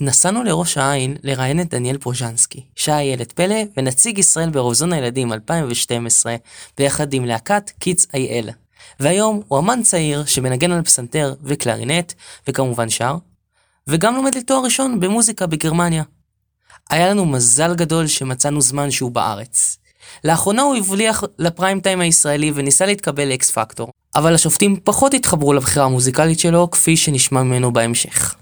נסענו לראש העין לראיין את דניאל פרוז'נסקי, שהיה ילד פלא ונציג ישראל באירוויזיון הילדים 2012, ביחד עם להקת קידס איי-אל. והיום הוא אמן צעיר שמנגן על פסנתר וקלרינט, וכמובן שר, וגם לומד לתואר ראשון במוזיקה בגרמניה. היה לנו מזל גדול שמצאנו זמן שהוא בארץ. לאחרונה הוא הבליח לפריים טיים הישראלי וניסה להתקבל לאקס פקטור, אבל השופטים פחות התחברו לבחירה המוזיקלית שלו, כפי שנשמע ממנו בהמשך.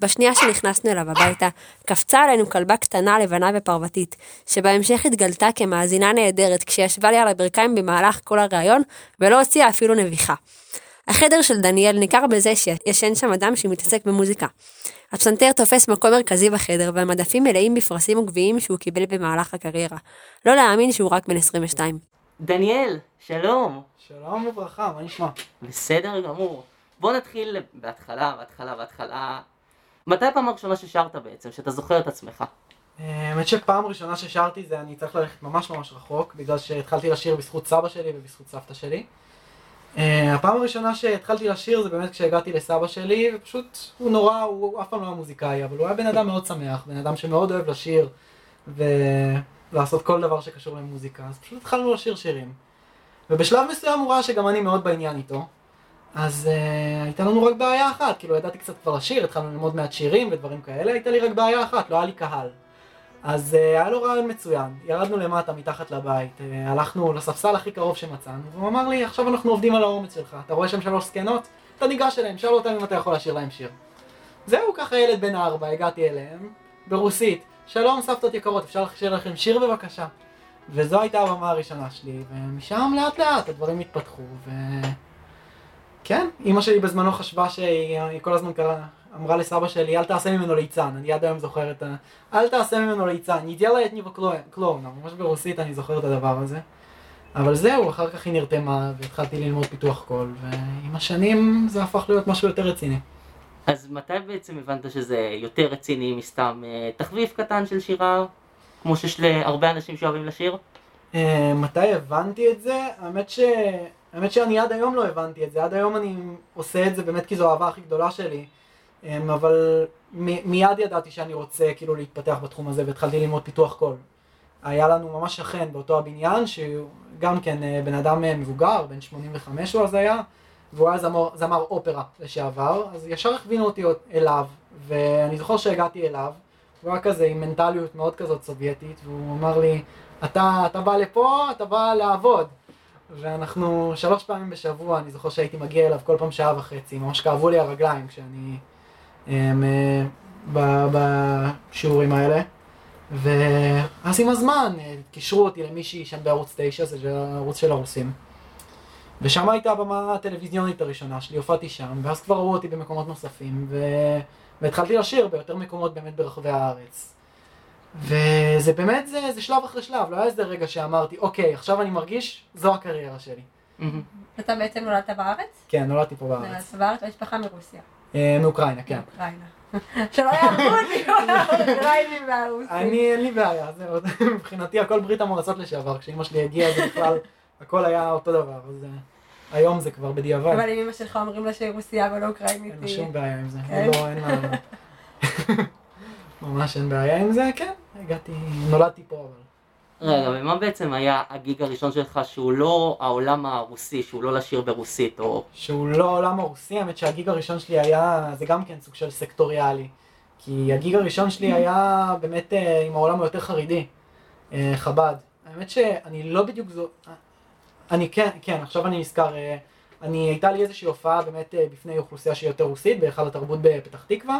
בשנייה שנכנסנו אליו הביתה, קפצה עלינו כלבה קטנה, לבנה ופרוותית, שבהמשך התגלתה כמאזינה נהדרת כשישבה לי על הברכיים במהלך כל הריאיון, ולא הוציאה אפילו נביחה. החדר של דניאל ניכר בזה שישן שם אדם שמתעסק במוזיקה. הפסנתר תופס מקום מרכזי בחדר, והמדפים מלאים בפרסים וגביעים שהוא קיבל במהלך הקריירה. לא להאמין שהוא רק בן 22. דניאל, שלום. שלום וברכה, מה נשמע? בסדר גמור. בוא נתחיל בהתחלה, בהתחלה, בהתחלה. מתי הפעם הראשונה ששרת בעצם, שאתה זוכר את עצמך? אה, האמת שפעם ראשונה ששרתי זה אני צריך ללכת ממש ממש רחוק, בגלל שהתחלתי לשיר בזכות סבא שלי ובזכות סבתא שלי. Uh, הפעם הראשונה שהתחלתי לשיר זה באמת כשהגעתי לסבא שלי, ופשוט הוא נורא, הוא אף פעם לא היה מוזיקאי, אבל הוא היה בן אדם מאוד שמח, בן אדם שמאוד אוהב לשיר ולעשות כל דבר שקשור למוזיקה, אז פשוט התחלנו לשיר שירים. ובשלב מסוים הוא ראה שגם אני מאוד בעניין איתו, אז uh, הייתה לנו רק בעיה אחת, כאילו ידעתי קצת כבר לשיר, התחלנו ללמוד מעט שירים ודברים כאלה, הייתה לי רק בעיה אחת, לא היה לי קהל. אז uh, היה לו רעיון מצוין, ירדנו למטה מתחת לבית, uh, הלכנו לספסל הכי קרוב שמצאנו, והוא אמר לי, עכשיו אנחנו עובדים על האומץ שלך, אתה רואה שם שלוש זקנות? אתה ניגש אליהם, שאל אותם אם אתה יכול לשיר להם שיר. זהו, ככה ילד בן ארבע, הגעתי אליהם, ברוסית, שלום סבתות יקרות, אפשר לשיר לכם שיר בבקשה? וזו הייתה הבמה הראשונה שלי, ומשם לאט לאט הדברים התפתחו, ו... כן, אימא שלי בזמנו חשבה שהיא כל הזמן אמרה לסבא שלי, אל תעשה ממנו ליצן, אני עד היום זוכר את ה... אל תעשה ממנו ליצן, נידיאלה את ניבו קלון, ממש ברוסית אני זוכר את הדבר הזה. אבל זהו, אחר כך היא נרתמה והתחלתי ללמוד פיתוח קול, ועם השנים זה הפך להיות משהו יותר רציני. אז מתי בעצם הבנת שזה יותר רציני מסתם אה, תחביב קטן של שירה, כמו שיש להרבה אנשים שאוהבים לשיר? אה, מתי הבנתי את זה? האמת ש... האמת שאני עד היום לא הבנתי את זה, עד היום אני עושה את זה באמת כי זו האהבה הכי גדולה שלי. אמ, אבל מיד ידעתי שאני רוצה כאילו להתפתח בתחום הזה והתחלתי ללמוד פיתוח קול. היה לנו ממש שכן באותו הבניין, שהוא גם כן אה, בן אדם אה, מבוגר, בן 85 הוא אז היה, והוא היה זמר, זמר אופרה לשעבר, אז ישר הכווינו אותי אליו, ואני זוכר שהגעתי אליו, הוא היה כזה עם מנטליות מאוד כזאת סובייטית, והוא אמר לי, אתה, אתה בא לפה, אתה בא לעבוד. ואנחנו שלוש פעמים בשבוע, אני זוכר שהייתי מגיע אליו כל פעם שעה וחצי, ממש כאבו לי הרגליים כשאני בשיעורים האלה. ואז עם הזמן אה, קישרו אותי למישהי שם בערוץ 9, זה ערוץ של הרוסים. ושם הייתה הבמה הטלוויזיונית הראשונה שלי, הופעתי שם, ואז כבר ראו אותי במקומות נוספים, ו... והתחלתי לשיר ביותר מקומות באמת ברחבי הארץ. וזה באמת, זה, זה שלב אחרי שלב, לא היה איזה רגע שאמרתי, אוקיי, עכשיו אני מרגיש, זו הקריירה שלי. אתה בעצם נולדת בארץ? כן, נולדתי פה בארץ. נולדת בארץ, משפחה מרוסיה. אה, מאוקראינה, כן. מאוקראינה. שלא יעברו אותי, אוקראינים והרוסים. אני, אין לי בעיה, זהו, מבחינתי הכל ברית המועצות לשעבר, כשאמא שלי הגיעה זה בכלל, הכל היה אותו דבר, אז היום זה כבר בדיעבד. אבל אם אמא שלך אומרים לה שהיא רוסיה ולא אוקראינית, אין שום בעיה עם זה, כן? לא, אין מה לענות. ממש אין בעיה עם זה, כן, הגעתי, נולדתי פה אבל. רגע, ומה בעצם היה הגיג הראשון שלך שהוא לא העולם הרוסי, שהוא לא לשיר ברוסית, או... שהוא לא העולם הרוסי, האמת שהגיג הראשון שלי היה, זה גם כן סוג של סקטוריאלי. כי הגיג הראשון שלי היה באמת אה, עם העולם היותר חרדי, אה, חב"ד. האמת שאני לא בדיוק זו... אני כן, כן, עכשיו אני נזכר, אה, אני, הייתה לי איזושהי הופעה באמת בפני אוכלוסייה שהיא יותר רוסית, בהיכל התרבות בפתח תקווה,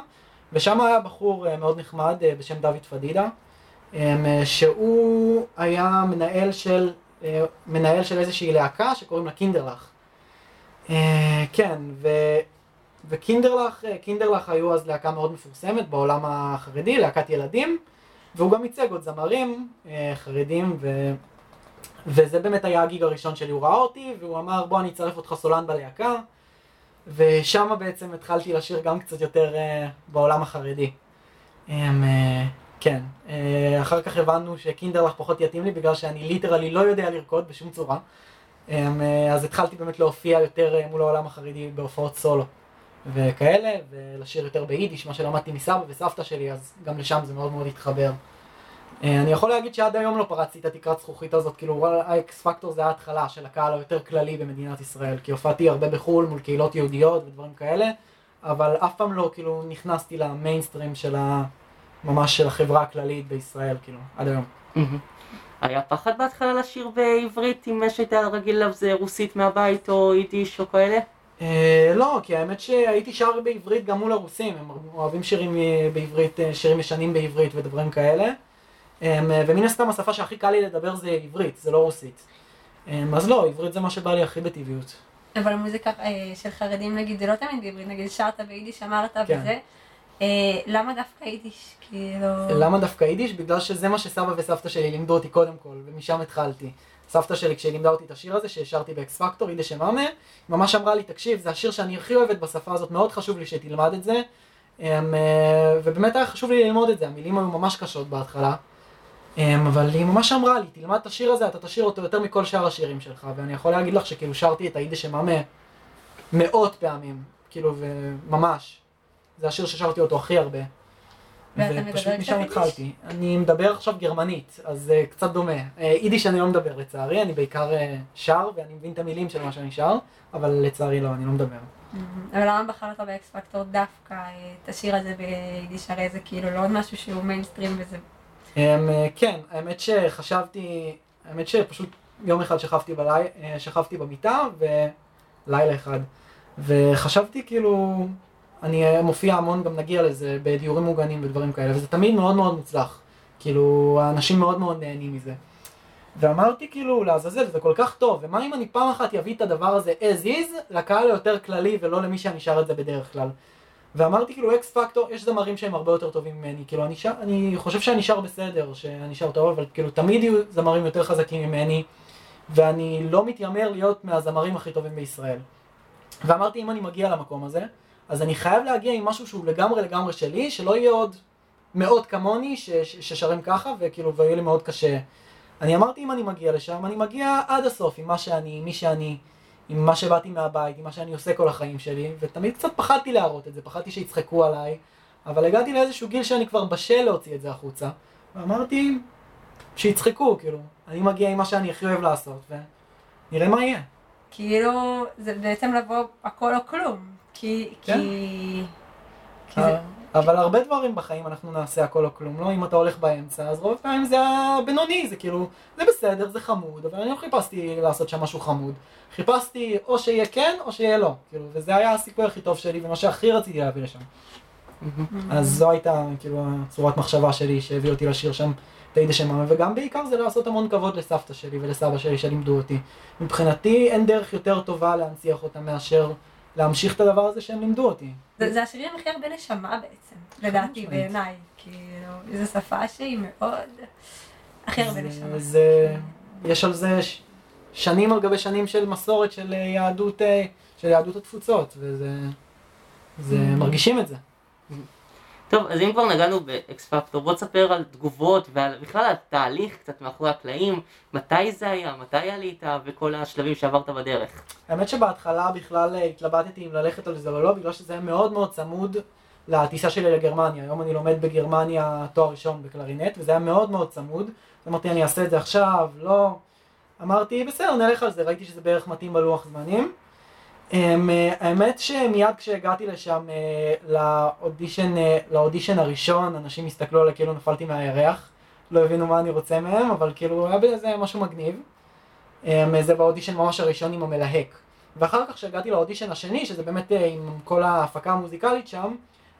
ושם היה בחור מאוד נחמד בשם דוד פדידה. אמ, שהוא היה מנהל של, אה, מנהל של איזושהי להקה שקוראים לה קינדרלך. אה, כן, ו, וקינדרלך, אה, קינדרלך היו אז להקה מאוד מפורסמת בעולם החרדי, להקת ילדים, והוא גם ייצג עוד זמרים חרדים, ו, וזה באמת היה ה gig הראשון שלי, הוא ראה אותי, והוא אמר בוא אני אצרף אותך סולן בלהקה, ושם בעצם התחלתי לשיר גם קצת יותר בעולם החרדי. אמ, כן, אה, אחר כך הבנו שקינדרלך פחות יתאים לי בגלל שאני literally לא יודע לרקוד בשום צורה. אמ, אה, אז התחלתי באמת להופיע יותר אה, מול העולם החרדי בהופעות סולו. וכאלה, ולשיר יותר ביידיש, מה שלמדתי מסבא וסבתא שלי, אז גם לשם זה מאוד מאוד התחבר. אה, אני יכול להגיד שעד היום לא פרצתי את התקרת זכוכית הזאת, כאילו האקס פקטור זה ההתחלה של הקהל היותר כללי במדינת ישראל, כי הופעתי הרבה בחו"ל מול קהילות יהודיות ודברים כאלה, אבל אף פעם לא כאילו נכנסתי למיינסטרים של ה... ממש של החברה הכללית בישראל, כאילו, עד היום. היה פחד בהתחלה לשיר בעברית אם שהיית רגיל אליו זה רוסית מהבית או יידיש או כאלה? אה, לא, כי האמת שהייתי שר בעברית גם מול הרוסים, הם אוהבים שירים אה, בעברית, שירים ישנים בעברית ודברים כאלה. ומן הסתם השפה שהכי קל לי לדבר זה עברית, זה לא רוסית. אז לא, עברית זה מה שבא לי הכי בטבעיות. אבל מוזיקה של חרדים נגיד, זה לא תמיד בעברית, נגיד שרת ביידיש, אמרת כן. וזה. למה דווקא יידיש? כאילו... למה דווקא יידיש? בגלל שזה מה שסבא וסבתא שלי לימדו אותי קודם כל, ומשם התחלתי. סבתא שלי כשהיא לימדה אותי את השיר הזה ששרתי באקס פקטור, א יידישע מאמע, ממש אמרה לי, תקשיב, זה השיר שאני הכי אוהבת בשפה הזאת, מאוד חשוב לי שתלמד את זה. אמ, אה, ובאמת היה חשוב לי ללמוד את זה, המילים היו ממש קשות בהתחלה. אמ, אבל היא ממש אמרה לי, תלמד את השיר הזה, אתה תשאיר אותו יותר מכל שאר השירים שלך. ואני יכול להגיד לך שכאילו שרתי את האידה שמאמה מאות פעמים, כאילו, וממש. זה השיר ששרתי אותו הכי הרבה. ופשוט משם התחלתי. אני מדבר עכשיו גרמנית, אז זה uh, קצת דומה. Uh, יידיש אני לא מדבר לצערי, אני בעיקר uh, שר, ואני מבין את המילים של מה שאני שר, אבל לצערי לא, אני לא מדבר. אבל למה בחרת באקס פקטור דווקא את השיר הזה ביידיש? הרי זה כאילו לא משהו שהוא מיינסטרים וזה... Um, כן, האמת שחשבתי, האמת שפשוט יום אחד שכבתי, בלי, שכבתי במיטה, ולילה אחד, וחשבתי כאילו... אני מופיע המון, גם נגיע לזה, בדיורים מוגנים ודברים כאלה, וזה תמיד מאוד מאוד מוצלח. כאילו, האנשים מאוד מאוד נהנים מזה. ואמרתי כאילו, לעזאזל, זה כל כך טוב, ומה אם אני פעם אחת אביא את הדבר הזה as is, לקהל היותר כללי ולא למי שאני שר את זה בדרך כלל. ואמרתי כאילו אקס פקטור, יש זמרים שהם הרבה יותר טובים ממני, כאילו אני, שר, אני חושב שאני שר בסדר, שאני שר טוב, אבל כאילו תמיד יהיו זמרים יותר חזקים ממני, ואני לא מתיימר להיות מהזמרים הכי טובים בישראל. ואמרתי אם אני מגיע למקום הזה, אז אני חייב להגיע עם משהו שהוא לגמרי לגמרי שלי, שלא יהיה עוד מאות כמוני ש- ש- ששרים ככה, וכאילו, ויהיה לי מאוד קשה. אני אמרתי אם אני מגיע לשם, אני מגיע עד הסוף עם מה שאני, מי שאני, עם מה שבאתי מהבית, עם מה שאני עושה כל החיים שלי, ותמיד קצת פחדתי להראות את זה, פחדתי שיצחקו עליי, אבל הגעתי לאיזשהו גיל שאני כבר בשל להוציא את זה החוצה, ואמרתי, שיצחקו, כאילו, אני מגיע עם מה שאני הכי אוהב לעשות, ונראה מה יהיה. כאילו, זה בעצם לבוא הכל או כלום. כי... כן. כי... כי זה... אבל הרבה דברים בחיים אנחנו נעשה הכל או כלום, לא אם אתה הולך באמצע, אז רוב פעמים זה הבינוני, זה כאילו, זה בסדר, זה חמוד, אבל אני לא חיפשתי לעשות שם משהו חמוד. חיפשתי או שיהיה כן או שיהיה לא, כאילו, וזה היה הסיכוי הכי טוב שלי ומה שהכי רציתי להביא לשם. אז זו הייתה כאילו צורת מחשבה שלי שהביא אותי לשיר שם תהידה שממה, וגם בעיקר זה לעשות המון כבוד לסבתא שלי ולסבא שלי שלימדו אותי. מבחינתי אין דרך יותר טובה להנציח אותם מאשר להמשיך את הדבר הזה שהם לימדו אותי. זה, זה השירים הכי הרבה נשמה בעצם, לדעתי בעיניי, כאילו, זו שפה שהיא מאוד, הכי הרבה נשמה. זה, יש על זה שנים על גבי שנים של מסורת של יהדות, אה, של יהדות התפוצות, וזה, זה, mm-hmm. מרגישים את זה. טוב, אז אם כבר נגענו באקס פקטור, בוא תספר על תגובות ובכלל על תהליך קצת מאחורי הקלעים, מתי זה היה, מתי עלית וכל השלבים שעברת בדרך. האמת שבהתחלה בכלל אה, התלבטתי אם ללכת על זה או לא, בגלל שזה היה מאוד מאוד צמוד לטיסה שלי לגרמניה. היום אני לומד בגרמניה תואר ראשון בקלרינט, וזה היה מאוד מאוד צמוד. אמרתי, אני אעשה את זה עכשיו, לא. אמרתי, בסדר, נלך על זה, ראיתי שזה בערך מתאים בלוח זמנים. Um, האמת שמיד כשהגעתי לשם uh, לאודישן, uh, לאודישן הראשון, אנשים הסתכלו עליי כאילו נפלתי מהירח, לא הבינו מה אני רוצה מהם, אבל כאילו היה בזה משהו מגניב. זה באודישן ממש הראשון עם המלהק. ואחר כך כשהגעתי לאודישן השני, שזה באמת עם כל ההפקה המוזיקלית שם,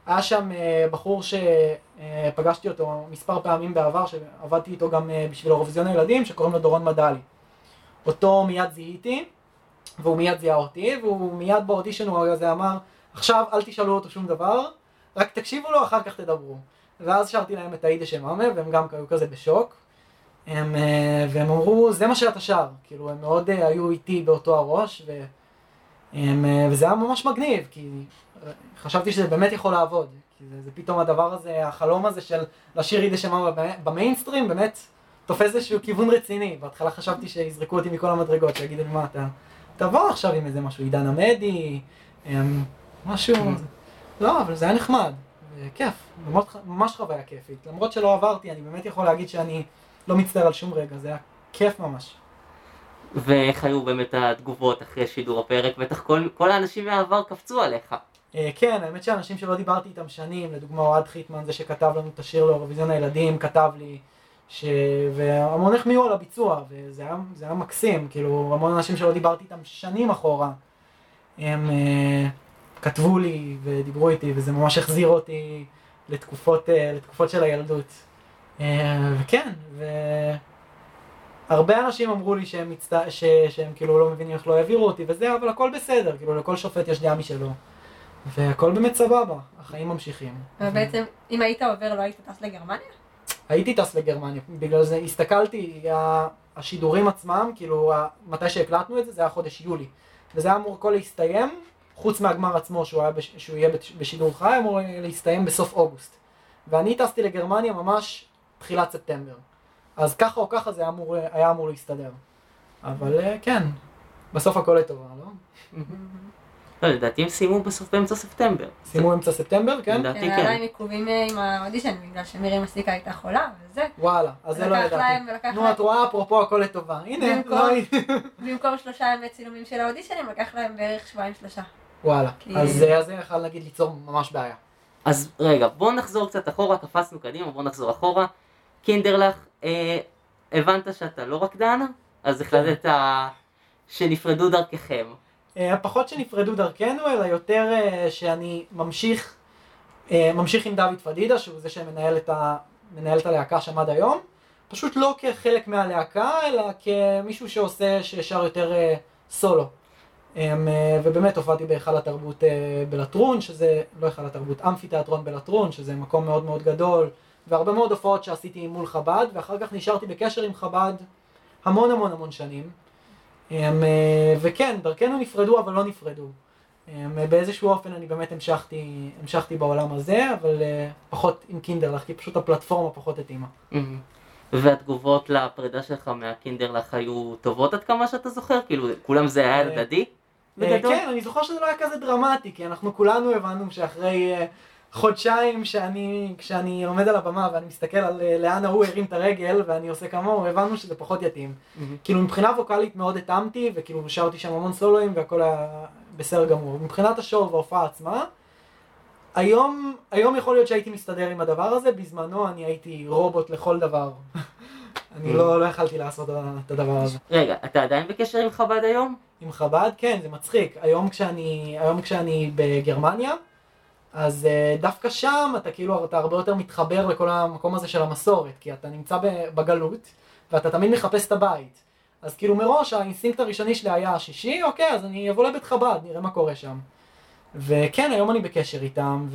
היה שם בחור שפגשתי אותו מספר פעמים בעבר, שעבדתי איתו גם בשביל אירוויזיון הילדים, שקוראים לו דורון מדלי. אותו מיד זיהיתי. והוא מיד זיהה אותי, והוא מיד באודישן הוא הזה אמר, עכשיו אל תשאלו אותו שום דבר, רק תקשיבו לו, אחר כך תדברו. ואז שרתי להם את האידה שמאמה, והם גם היו כזה בשוק. הם, אה, והם אמרו, זה מה שאתה שר. כאילו, הם מאוד אה, היו איתי באותו הראש, והם, אה, וזה היה ממש מגניב, כי חשבתי שזה באמת יכול לעבוד. כי זה, זה פתאום הדבר הזה, החלום הזה של לשיר אידה שמאמה במיינסטרים, באמת תופס איזשהו כיוון רציני. בהתחלה חשבתי שיזרקו אותי מכל המדרגות, שיגידו לי מה אתה... תבוא עכשיו עם איזה משהו, עידן עמדי, אמ, משהו... לא, אבל זה היה נחמד, ממש, ממש חוויה כיפית. למרות שלא עברתי, אני באמת יכול להגיד שאני לא מצטער על שום רגע, זה היה כיף ממש. ואיך היו באמת התגובות אחרי שידור הפרק? בטח כל, כל האנשים מהעבר קפצו עליך. אה, כן, האמת שאנשים שלא דיברתי איתם שנים, לדוגמה אוהד חיטמן, זה שכתב לנו את השיר לאירוויזיון הילדים, כתב לי, ש... והמון החמיאו על הביצוע, וזה היה, היה מקסים, כאילו, המון אנשים שלא דיברתי איתם שנים אחורה, הם uh, כתבו לי ודיברו איתי, וזה ממש החזיר אותי לתקופות, uh, לתקופות של הילדות. Uh, וכן, והרבה אנשים אמרו לי שהם, מצט... ש... שהם כאילו לא מבינים איך לא העבירו אותי וזה, אבל הכל בסדר, כאילו לכל שופט יש דעה משלו. והכל באמת סבבה, החיים ממשיכים. ובעצם, אם היית עובר, לא היית טס לגרמניה? הייתי טס לגרמניה, בגלל זה הסתכלתי, השידורים עצמם, כאילו, מתי שהקלטנו את זה, זה היה חודש יולי. וזה היה אמור הכל להסתיים, חוץ מהגמר עצמו, שהוא, היה בש, שהוא יהיה בש- בשידור חי, אמור להסתיים בסוף אוגוסט. ואני טסתי לגרמניה ממש תחילת ספטמבר. אז ככה או ככה זה היה אמור, היה אמור להסתדר. אבל אה, כן, בסוף הכל לטובה, לא? לא, לדעתי הם סיימו בסוף באמצע ספטמבר. סיימו אמצע ספטמבר, כן? לדעתי כן, כן. עדיין עיכובים אה, עם האודישן, בגלל שמירי מסיקה הייתה חולה, וזה. וואלה, אז זה לא ידעתי. נו, את רואה, אפרופו הכל לטובה. הנה, לא הייתי... במקום שלושה ימי צילומים של האודישנים, לקח להם בערך שבועיים שלושה. וואלה, אז אז זה יכול להגיד ליצור ממש בעיה. אז רגע, בואו נחזור קצת אחורה, קפצנו קדימה, בואו נחזור אחורה. קינדרלך, אה, הבנת שאתה לא רקדן, אז החלטת שנפרדו דרככם. אה, פחות שנפרדו דרכנו, אלא יותר אה, שאני ממשיך, אה, ממשיך עם דוד פדידה, שהוא זה שמנהל את, ה, את הלהקה שם עד היום. פשוט לא כחלק מהלהקה, אלא כמישהו שעושה, ששר יותר סולו. ובאמת הופעתי בהיכל התרבות בלטרון, שזה, לא היכל התרבות, אמפי תיאטרון בלטרון, שזה מקום מאוד מאוד גדול, והרבה מאוד הופעות שעשיתי מול חב"ד, ואחר כך נשארתי בקשר עם חב"ד המון המון המון שנים. הם, אה, וכן, דרכנו נפרדו, אבל לא נפרדו. הם, באיזשהו אופן אני באמת המשכתי, המשכתי בעולם הזה, אבל אה, פחות עם קינדרלך, כי פשוט הפלטפורמה פחות התאימה. מהמם. והתגובות לפרידה שלך מהקינדרלך היו טובות עד כמה שאתה זוכר? כאילו, כולם זה היה אה, הדדי? אה, בגדול? כן, אני זוכר שזה לא היה כזה דרמטי, כי אנחנו כולנו הבנו שאחרי אה, חודשיים שאני, כשאני עומד על הבמה ואני מסתכל על אה, לאן ההוא הרים את הרגל ואני עושה כמוהו, הבנו שזה פחות יתאים. מהמם. כאילו מבחינה ווקאלית מאוד התאמתי, וכאילו שרתי שם המון סולואים והכל היה בסדר גמור. מבחינת השואו וההופעה עצמה, היום, היום יכול להיות שהייתי מסתדר עם הדבר הזה, בזמנו אני הייתי רובוט לכל דבר. אני לא, לא יכלתי לעשות את הדבר הזה. רגע, אתה עדיין בקשר עם חב"ד היום? עם חב"ד, כן, זה מצחיק. היום כשאני, היום כשאני בגרמניה, אז uh, דווקא שם אתה כאילו, אתה הרבה יותר מתחבר לכל המקום הזה של המסורת, כי אתה נמצא בגלות, ואתה תמיד מחפש את הבית. אז כאילו מראש האינסטינקט הראשוני שלי היה ששי, אוקיי, אז אני אבוא לבית חב"ד, נראה מה קורה שם. וכן, היום אני בקשר איתם,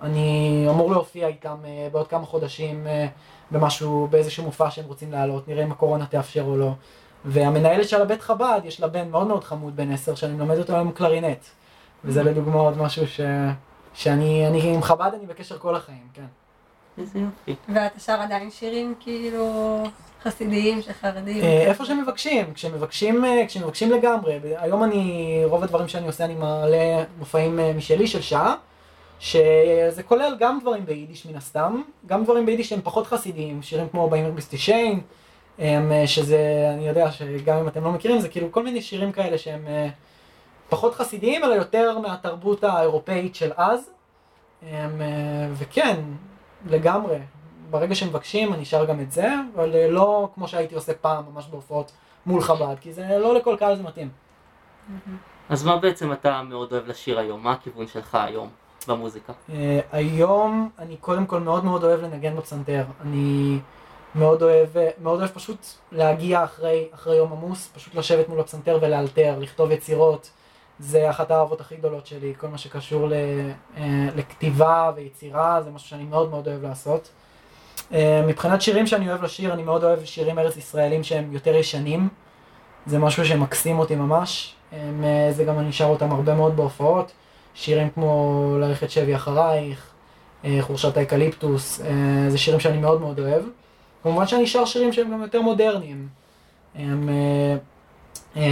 ואני אמור להופיע איתם uh, בעוד כמה חודשים uh, במשהו, באיזשהו מופע שהם רוצים להעלות, נראה אם הקורונה תאפשר או לא. והמנהלת של הבית חב"ד, יש לה בן מאוד מאוד חמוד, בן עשר, שאני מלמד אותו היום קלרינט. וזה לדוגמה עוד משהו ש... שאני אני, עם חב"ד אני בקשר כל החיים, כן. איזה יופי. ואתה שר עדיין שירים כאילו חסידיים של חרדים. אה, איפה שמבקשים, כשמבקשים, אה, כשמבקשים לגמרי. היום אני, רוב הדברים שאני עושה אני מעלה מופעים אה, משלי של שעה, שזה כולל גם דברים ביידיש מן הסתם, גם דברים ביידיש שהם פחות חסידיים, שירים כמו באימר ביסטישיין, שזה, אני יודע שגם אם אתם לא מכירים, זה כאילו כל מיני שירים כאלה שהם פחות חסידיים, אלא יותר מהתרבות האירופאית של אז. הם, אה, וכן, לגמרי, ברגע שמבקשים אני שר גם את זה, אבל אה, לא כמו שהייתי עושה פעם, ממש בהופעות מול חב"ד, כי זה לא לכל קהל זה מתאים. אז מה בעצם אתה מאוד אוהב לשיר היום? מה הכיוון שלך היום במוזיקה? אה, היום אני קודם כל מאוד מאוד אוהב לנגן בפסנתר. אני מאוד אוהב, מאוד אוהב פשוט להגיע אחרי, אחרי יום עמוס, פשוט לשבת מול הפסנתר ולאלתר, לכתוב יצירות. זה אחת האהבות הכי גדולות שלי, כל מה שקשור ל, אה, לכתיבה ויצירה, זה משהו שאני מאוד מאוד אוהב לעשות. אה, מבחינת שירים שאני אוהב לשיר, אני מאוד אוהב שירים ארץ ישראלים שהם יותר ישנים. זה משהו שמקסים אותי ממש. אה, זה גם אני שר אותם הרבה מאוד בהופעות. שירים כמו ללכת שבי אחרייך, חורשת האקליפטוס, זה שירים שאני מאוד מאוד אוהב. כמובן שאני שר שירים שהם גם יותר מודרניים. הם,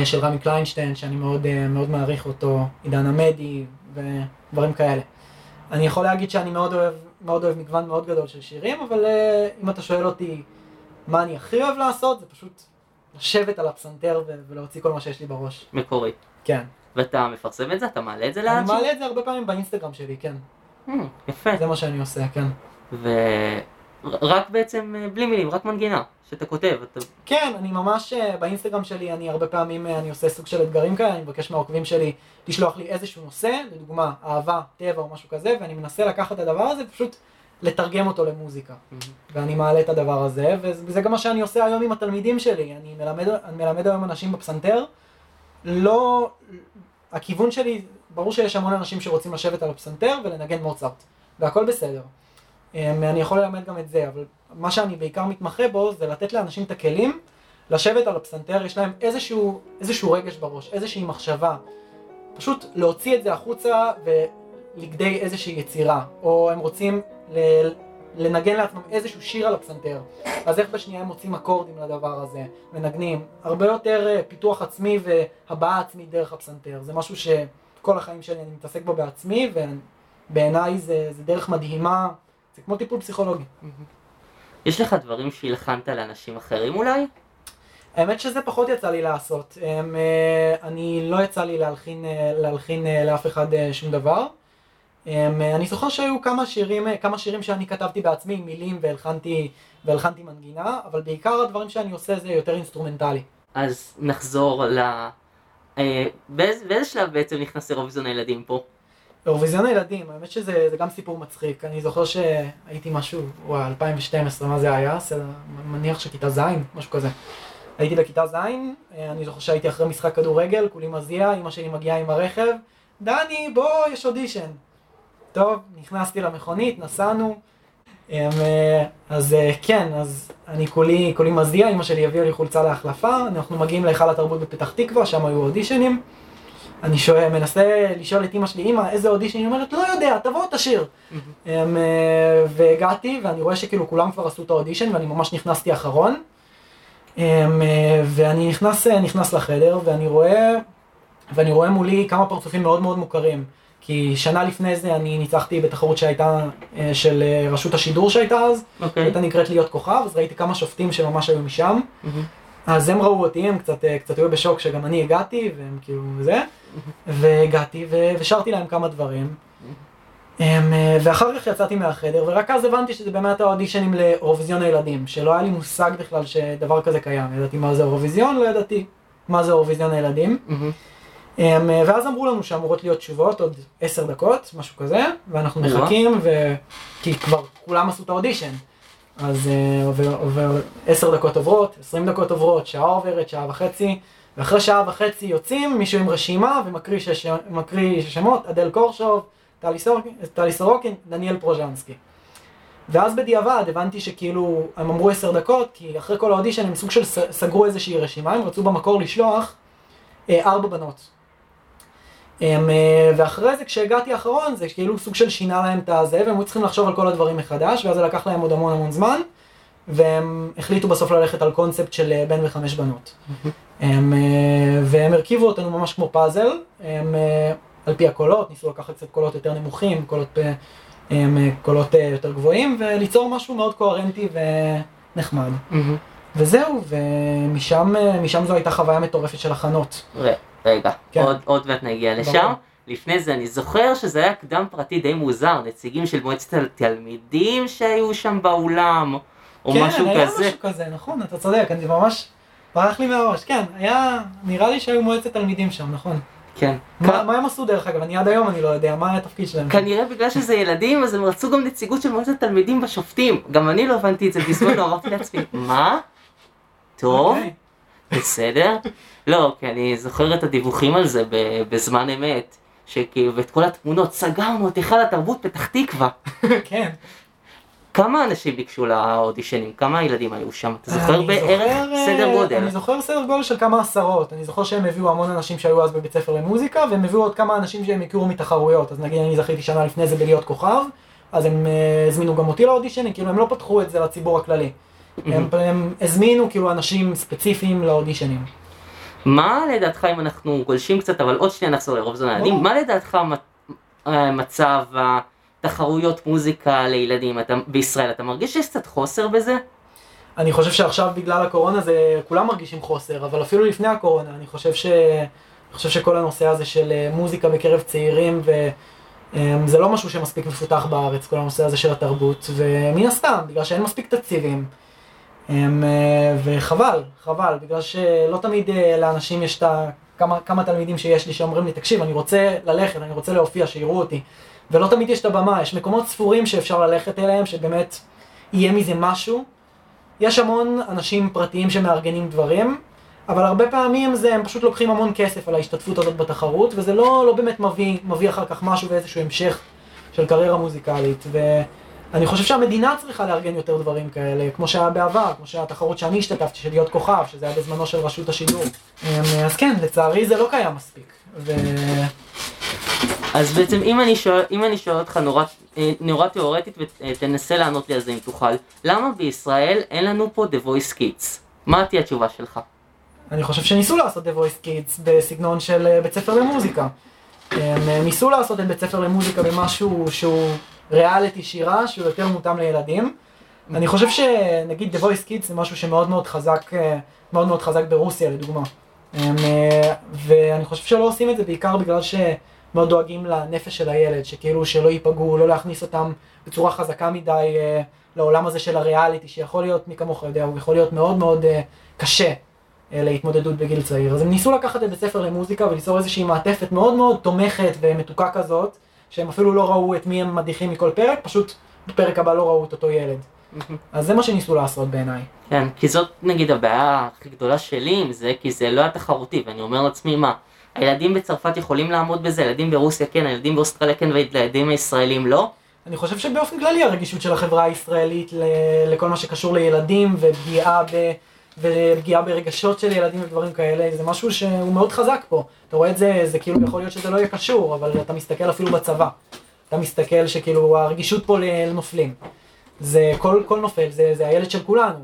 של רמי קליינשטיין, שאני מאוד, אה, מאוד מעריך אותו, עידן עמדי ודברים כאלה. אני יכול להגיד שאני מאוד אוהב, מאוד אוהב מגוון מאוד גדול של שירים, אבל אה, אם אתה שואל אותי מה אני הכי אוהב לעשות, זה פשוט לשבת על הפסנתר ו- ולהוציא כל מה שיש לי בראש. מקורי. כן. ואתה מפרסם את זה? אתה מעלה את זה אני לאנשים? מעלה את זה הרבה פעמים באינסטגרם שלי, כן. Hmm, יפה. זה מה שאני עושה, כן. ורק בעצם אה, בלי מילים, רק מנגינה, שאתה כותב. אתה... כן, אני ממש, אה, באינסטגרם שלי אני הרבה פעמים, אה, אני עושה סוג של אתגרים כאלה, אני מבקש מהעוקבים שלי לשלוח לי איזשהו נושא, לדוגמה, אהבה, טבע או משהו כזה, ואני מנסה לקחת את הדבר הזה ופשוט לתרגם אותו למוזיקה. ואני מעלה את הדבר הזה, וזה גם מה שאני עושה היום עם התלמידים שלי. אני מלמד, אני מלמד היום אנשים בפסנתר. לא... הכיוון שלי, ברור שיש המון אנשים שרוצים לשבת על הפסנתר ולנגן מוצרט, והכל בסדר. אמ, אני יכול ללמד גם את זה, אבל מה שאני בעיקר מתמחה בו זה לתת לאנשים את הכלים לשבת על הפסנתר, יש להם איזשהו, איזשהו רגש בראש, איזושהי מחשבה. פשוט להוציא את זה החוצה ולגדי איזושהי יצירה, או הם רוצים ל- לנגן לעצמם איזשהו שיר על הפסנתר. אז איך בשנייה הם מוצאים אקורדים לדבר הזה, מנגנים. הרבה יותר אה, פיתוח עצמי והבעה עצמית דרך הפסנתר. זה משהו שכל החיים שלי אני מתעסק בו בעצמי, ובעיניי זה, זה דרך מדהימה, זה כמו טיפול פסיכולוגי. יש לך דברים שהלחנת לאנשים אחרים אולי? האמת שזה פחות יצא לי לעשות. הם, אה, אני לא יצא לי להלחין, אה, להלחין אה, לאף אחד שום דבר. הם, אני זוכר שהיו כמה שירים, כמה שירים שאני כתבתי בעצמי מילים והלחנתי, והלחנתי מנגינה, אבל בעיקר הדברים שאני עושה זה יותר אינסטרומנטלי. אז נחזור ל... באיזה, באיזה שלב בעצם נכנס אירוויזיון הילדים פה? אירוויזיון הילדים, האמת שזה זה גם סיפור מצחיק. אני זוכר שהייתי משהו, וואי, 2012, מה זה היה? מניח שכיתה ז', משהו כזה. הייתי בכיתה ז', אה, אני זוכר שהייתי אחרי משחק כדורגל, כולי מזיע, אמא שלי מגיעה עם הרכב, דני, בוא, יש אודישן. טוב, נכנסתי למכונית, נסענו. אה, אז אה, כן, אז אני כולי, כולי מזיע, אמא שלי הביאה לי חולצה להחלפה, אנחנו מגיעים להיכל התרבות בפתח תקווה, שם היו אודישנים. אני שואל, מנסה לשאול את אמא שלי, אמא, איזה אודישן? היא אומרת, לא יודע, תבוא, תשאיר. אמ, אה, והגעתי, ואני רואה שכאילו כולם כבר עשו את האודישן, ואני ממש נכנסתי אחרון. אמ, אה, ואני נכנס, אה, נכנס לחדר, ואני רואה, ואני רואה מולי כמה פרצופים מאוד מאוד מוכרים. כי שנה לפני זה אני ניצחתי בתחרות שהייתה של רשות השידור שהייתה אז, אוקיי. הייתה נקראת להיות כוכב, אז ראיתי כמה שופטים שממש היו משם. אז הם ראו אותי, הם קצת, אה, קצת היו בשוק שגם אני הגעתי, והם כאילו זה, והגעתי ו- ושרתי להם כמה דברים. הם, אה, ואחר כך יצאתי מהחדר, ורק אז הבנתי שזה באמת האודישנים לאירוויזיון הילדים, שלא היה לי מושג בכלל שדבר כזה קיים. ידעתי מה זה אירוויזיון, לא ידעתי מה זה אירוויזיון הילדים. הם, אה, ואז אמרו לנו שאמורות להיות תשובות עוד עשר דקות, משהו כזה, ואנחנו. מחכים, ו... כי כבר כולם עשו את האודישן. אז אה, עובר, עובר עשר דקות עוברות, עשרים דקות עוברות, שעה עוברת, שעה וחצי, ואחרי שעה וחצי יוצאים מישהו עם רשימה ומקריא שש... מקריא שמות, אדל קורשוב, טלי סורוקין, דניאל פרוז'נסקי. ואז בדיעבד הבנתי שכאילו, הם אמרו עשר דקות, כי אחרי כל האודישן הם סוג של סגרו איזושהי רשימה, הם רצו במקור לשלוח אה, ארבע בנות. הם, אה, ואחרי זה כשהגעתי האחרון זה כאילו סוג של שינה להם את הזה והם היו צריכים לחשוב על כל הדברים מחדש ואז זה לקח להם עוד המון המון זמן והם החליטו בסוף ללכת על קונספט של אה, בן וחמש בנות. הם, אה, והם הרכיבו אותנו ממש כמו פאזל, הם, על פי הקולות, ניסו לקחת קצת קולות יותר נמוכים, קולות, הם, קולות יותר גבוהים וליצור משהו מאוד קוהרנטי ונחמד. וזהו, ומשם משם זו הייתה חוויה מטורפת של הכנות. רגע, כן. עוד עוד מעט נגיע לשם. ברור. לפני זה אני זוכר שזה היה קדם פרטי די מוזר, נציגים של מועצת התלמידים שהיו שם באולם, או משהו כן, היה כזה. משהו כזה, נכון, אתה צודק, אני ממש ברח לי מהראש, כן, היה, נראה לי שהיו מועצת תלמידים שם, נכון. כן. מה מה הם עשו דרך אגב, אני עד היום אני לא יודע, מה התפקיד שלהם? כנראה בגלל שזה ילדים, אז הם רצו גם נציגות של מועצת תלמידים בשופטים. גם אני לא הבנתי את זה בזמנו, אמרתי לעצמי, מה? טוב, אוקיי. בסדר. לא, כי אני זוכר את הדיווחים על זה בזמן אמת. שכאילו, ואת כל התמונות, סגרנו את היכל התרבות פתח תקווה. כן. כמה אנשים ביקשו לאודישנים? כמה ילדים היו שם? אתה זוכר בערך זוכר, אה, סדר גודל? אני זוכר סדר גודל של כמה עשרות, אני זוכר שהם הביאו המון אנשים שהיו אז בבית ספר למוזיקה, והם הביאו עוד כמה אנשים שהם הכירו מתחרויות, אז נגיד אני זכיתי שנה לפני זה בלהיות כוכב, אז הם אה, הזמינו גם אותי לאודישנים, כאילו הם לא פתחו את זה לציבור הכללי. הם, הם הזמינו כאילו אנשים ספציפיים לאודישנים. מה לדעתך, אם אנחנו גולשים קצת, אבל עוד שנייה נחזור לאירוויזיון הילדים, ברור. מה לדעתך אה, מצב התחרויות מוזיקה לילדים אתה, בישראל? אתה מרגיש שיש קצת חוסר בזה? אני חושב שעכשיו בגלל הקורונה זה, כולם מרגישים חוסר, אבל אפילו לפני הקורונה, אני חושב ש... אני חושב שכל הנושא הזה של אה, מוזיקה בקרב צעירים, וזה לא משהו שמספיק מפותח בארץ, כל הנושא הזה של התרבות, ומן הסתם, בגלל שאין מספיק תקציבים. אמ, אה, וחבל, חבל, בגלל שלא תמיד אה, לאנשים יש את ה... כמה, כמה תלמידים שיש לי שאומרים לי, תקשיב, אני רוצה ללכת, אני רוצה להופיע, שיראו אותי. ולא תמיד יש את הבמה, יש מקומות ספורים שאפשר ללכת אליהם, שבאמת יהיה מזה משהו. יש המון אנשים פרטיים שמארגנים דברים, אבל הרבה פעמים זה, הם פשוט לוקחים המון כסף על ההשתתפות הזאת בתחרות, וזה לא, לא באמת מביא, מביא אחר כך משהו ואיזשהו המשך של קריירה מוזיקלית. ואני חושב שהמדינה צריכה לארגן יותר דברים כאלה, כמו שהיה בעבר, כמו שהתחרות שאני השתתפתי, של להיות כוכב, שזה היה בזמנו של רשות השידור. אמ, אז כן, לצערי זה לא קיים מספיק. ו... אז בעצם אם אני שואל, אם אני שואל אותך נורא, אה, נורא תיאורטית ותנסה לענות לי על זה אם תוכל, למה בישראל אין לנו פה The Voice Kids? מה תהיה התשובה שלך? אני חושב שניסו לעשות The Voice Kids בסגנון של אה, בית ספר למוזיקה. הם אה, ניסו לעשות את בית ספר למוזיקה במשהו שהוא ריאליטי שירה, שהוא יותר מותאם לילדים. אני חושב שנגיד The Voice Kids זה משהו שמאוד מאוד חזק, אה, מאוד מאוד חזק ברוסיה לדוגמה. הם, אה, ואני חושב שלא עושים את זה בעיקר בגלל שמאוד דואגים לנפש של הילד, שכאילו שלא ייפגעו, לא להכניס אותם בצורה חזקה מדי אה, לעולם הזה של הריאליטי, שיכול להיות, מי כמוך יודע, הוא יכול להיות מאוד מאוד קשה. להתמודדות בגיל צעיר. אז הם ניסו לקחת את בית ספר למוזיקה וליצור איזושהי מעטפת מאוד מאוד תומכת ומתוקה כזאת, שהם אפילו לא ראו את מי הם מדיחים מכל פרק, פשוט בפרק הבא לא ראו את אותו ילד. אז זה מה שניסו לעשות בעיניי. כן, כי זאת נגיד הבעיה הכי גדולה שלי עם זה, כי זה לא היה תחרותי, ואני אומר לעצמי מה, הילדים בצרפת יכולים לעמוד בזה, הילדים ברוסיה כן, הילדים באוסטרליה כן, והילדים הישראלים לא? אני חושב שבאופן כללי הרגישות של החברה הישראלית ל- לכל מה שקשור לילדים ופגיעה ב... ופגיעה ברגשות של ילדים ודברים כאלה, זה משהו שהוא מאוד חזק פה. אתה רואה את זה, זה כאילו יכול להיות שזה לא יהיה קשור, אבל אתה מסתכל אפילו בצבא. אתה מסתכל שכאילו הרגישות פה לנופלים. זה כל, כל נופל, זה, זה הילד של כולנו.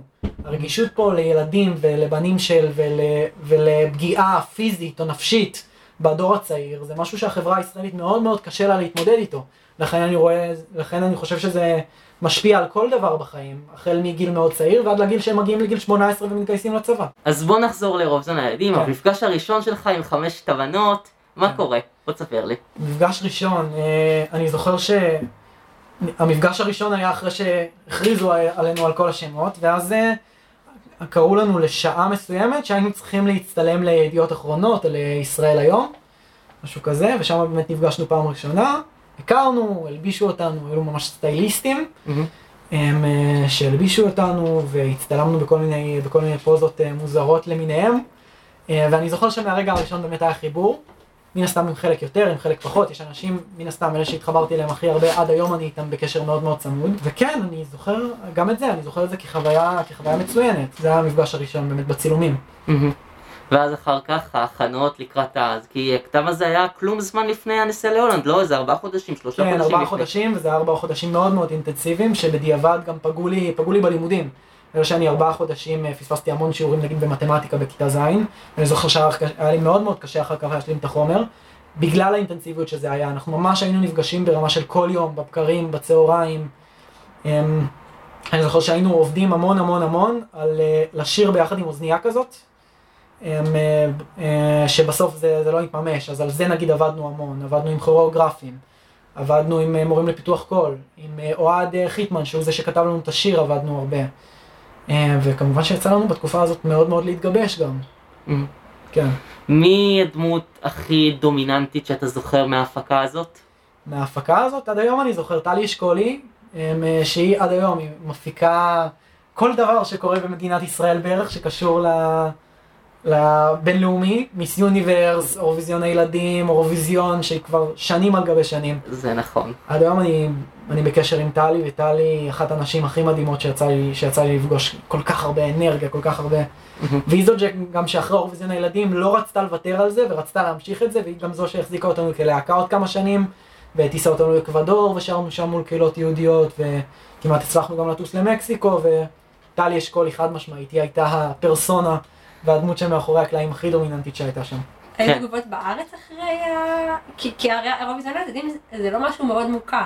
הרגישות פה לילדים ולבנים של ול, ולפגיעה פיזית או נפשית בדור הצעיר, זה משהו שהחברה הישראלית מאוד מאוד קשה לה להתמודד איתו. לכן אני רואה, לכן אני חושב שזה משפיע על כל דבר בחיים, החל מגיל מאוד צעיר ועד לגיל שהם מגיעים לגיל 18 ומתגייסים לצבא. אז בוא נחזור לאירוויזיון הילדים, כן. המפגש הראשון שלך עם חמשת הבנות, מה כן. קורה? בוא תספר לי. מפגש ראשון, אה, אני זוכר שהמפגש הראשון היה אחרי שהכריזו עלינו על כל השמות, ואז אה, קראו לנו לשעה מסוימת שהיינו צריכים להצטלם לידיעות אחרונות או לישראל היום, משהו כזה, ושם באמת נפגשנו פעם ראשונה, הכרנו, הלבישו אותנו, היו ממש סטייליסטים. הם אה, שהלבישו אותנו והצטלמנו בכל מיני, בכל מיני פוזות אה, מוזרות למיניהם. אה, ואני זוכר שמהרגע הראשון באמת היה חיבור. מן הסתם עם חלק יותר, עם חלק פחות, יש אנשים, מן הסתם, אלה שהתחברתי אליהם הכי הרבה, עד היום אני איתם בקשר מאוד מאוד צמוד. וכן, אני זוכר גם את זה, אני זוכר את זה כחוויה, כחוויה מצוינת. זה היה המפגש הראשון באמת בצילומים ואז אחר כך ההכנות לקראת אז, כי הכתב הזה היה כלום זמן לפני הנסיעה להולנד, לא? איזה ארבעה חודשים, שלושה כן, חודשים ארבעה לפני. חודשים, וזה ארבעה חודשים מאוד מאוד אינטנסיביים, שבדיעבד גם פגעו לי, פגעו לי בלימודים. בגלל שאני ארבעה חודשים אה, פספסתי המון שיעורים נגיד במתמטיקה בכיתה ז', ואני זוכר שהיה היה לי מאוד מאוד קשה אחר כך להשלים את החומר, בגלל האינטנסיביות שזה היה. אנחנו ממש היינו נפגשים ברמה של כל יום, בבקרים, בצהריים. אמ, אני זוכר שהיינו עובדים המון המון המון על אה, לשיר ביחד עם אוזנייה כזאת, שבסוף זה, זה לא התממש, אז על זה נגיד עבדנו המון, עבדנו עם כוריאוגרפים, עבדנו עם אה, מורים לפיתוח קול, עם אה, אוהד אה, חיטמן, שהוא זה שכתב לנו את השיר, עבדנו הרבה. אה, וכמובן שיצא לנו בתקופה הזאת מאוד מאוד להתגבש גם, מהמם. כן. מי הדמות הכי דומיננטית שאתה זוכר מההפקה הזאת? מההפקה הזאת, עד היום אני זוכר, טלי אשכולי, אה, שהיא עד היום, היא מפיקה כל דבר שקורה במדינת ישראל בערך, שקשור ל... לבינלאומי, מיס יוניברס, אירוויזיון הילדים, אירוויזיון, שהיא כבר שנים על גבי שנים. זה נכון. עד היום אני, אני בקשר עם טלי, וטלי היא אחת הנשים הכי מדהימות שיצא לי, שיצא לי לפגוש כל כך הרבה אנרגיה, כל כך הרבה... והיא זאת שגם שאחרי אירוויזיון הילדים לא רצתה לוותר על זה, ורצתה להמשיך את זה, והיא גם זו שהחזיקה אותנו כלהקה עוד כמה שנים, והטיסה אותנו לאקוודור, ושרנו שם מול קהילות יהודיות, וכמעט הצלחנו גם לטוס למקסיקו, וטלי אשכול היא חד משמעית, היא הייתה הפרסונה והדמות שמאחורי הקלעים הכי דומיננטית שהייתה שם. היו כן. תגובות בארץ אחרי ה... כי, כי הרי האירוויזיון הילדים זה- זה לא משהו מאוד מוכר.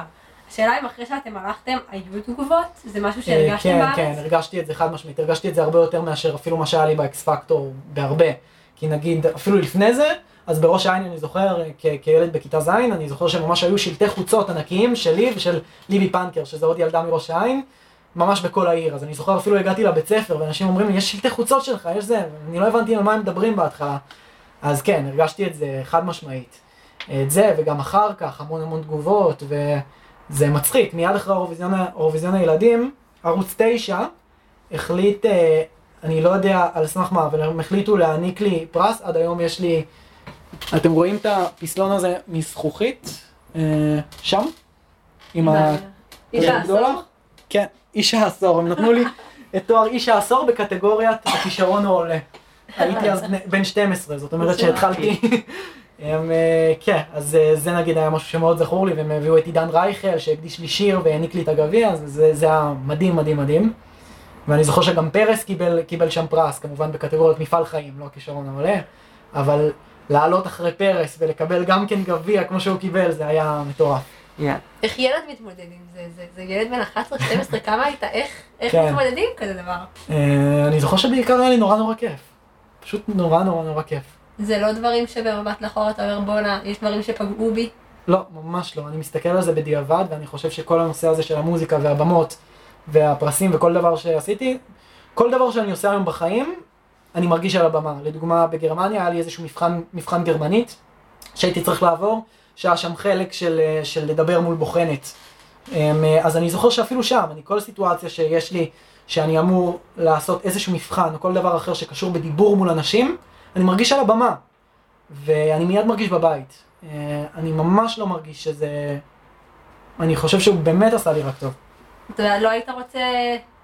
השאלה אם אחרי שאתם הלכתם היו תגובות? זה משהו שהרגשתם כן, בארץ? כן, הרגשתי את זה חד משמעית, הרגשתי את זה הרבה יותר מאשר אפילו מה שהיה לי באקס פקטור, בהרבה. כי נגיד, אפילו לפני זה, אז בראש העין אני זוכר, כילד בכיתה ז', אני זוכר שממש היו שלטי חוצות ענקיים שלי ושל ליבי פנקר, שזה עוד ילדה מראש העין, ממש בכל העיר. אז אני זוכר אפילו הגעתי לבית ספר, ואנשים אומרים לי, יש שלטי חוצות שלך, יש זה, אני לא הבנתי על מה הם מדברים בהתחלה. אז כן, הרגשתי את זה חד משמעית. את זה, וגם אחר כך, המון המון תגובות, וזה מצחיק. מיד אחרי האירוויזיון האירוויזיון הילדים, ערוץ 9 החליט, אה, אני לא יודע על סמך מה, אבל הם החליטו להעניק לי פרס, עד היום יש לי, אתם רואים את הפסלון הזה מזכוכית? אה, שם? עם ה... העשור? גדולה? כן, איש העשור, הם נתנו לי את תואר איש העשור בקטגוריית הכישרון העולה. הייתי אז בן 12, זאת אומרת שהתחלתי... הם, אה, כן, אז אה, זה נגיד היה משהו שמאוד זכור לי, והם הביאו את עידן רייכל שהקדיש לי שיר והעניק לי את הגביע, אז זה, זה היה מדהים מדהים מדהים. ואני זוכר שגם פרס קיבל, קיבל שם פרס, כמובן בקטגוריית מפעל חיים, לא הכישרון העולה, אבל לעלות אחרי פרס ולקבל גם כן גביע כמו שהוא קיבל, זה היה מטורף. יאללה. איך ילד מתמודד עם זה? זה, זה ילד בן 11-12, כמה היית? איך, איך כן. מתמודדים עם כזה דבר? אה, אני זוכר שבעיקר היה לי נורא נורא כיף. פשוט נורא נורא נורא כיף. זה לא דברים שבמבט לאחור אתה אומר בואנה, יש דברים שפגעו בי? לא, ממש לא. אני מסתכל על זה בדיעבד, ואני חושב שכל הנושא הזה של המוזיקה והבמות והפרסים וכל דבר שעשיתי, כל דבר שאני עושה היום בחיים, אני מרגיש על הבמה. לדוגמה, בגרמניה היה לי איזשהו מבחן, מבחן גרמנית, שהייתי צריך לעבור, שהיה שם חלק של, אה, של לדבר מול בוחנת. אמ, אז אני זוכר שאפילו שם, אני כל סיטואציה שיש לי, שאני אמור לעשות איזשהו מבחן, או כל דבר אחר שקשור בדיבור מול אנשים, אני מרגיש על הבמה. ואני מיד מרגיש בבית. אה, אני ממש לא מרגיש שזה... אני חושב שהוא באמת עשה לי רק טוב. אתה לא היית רוצה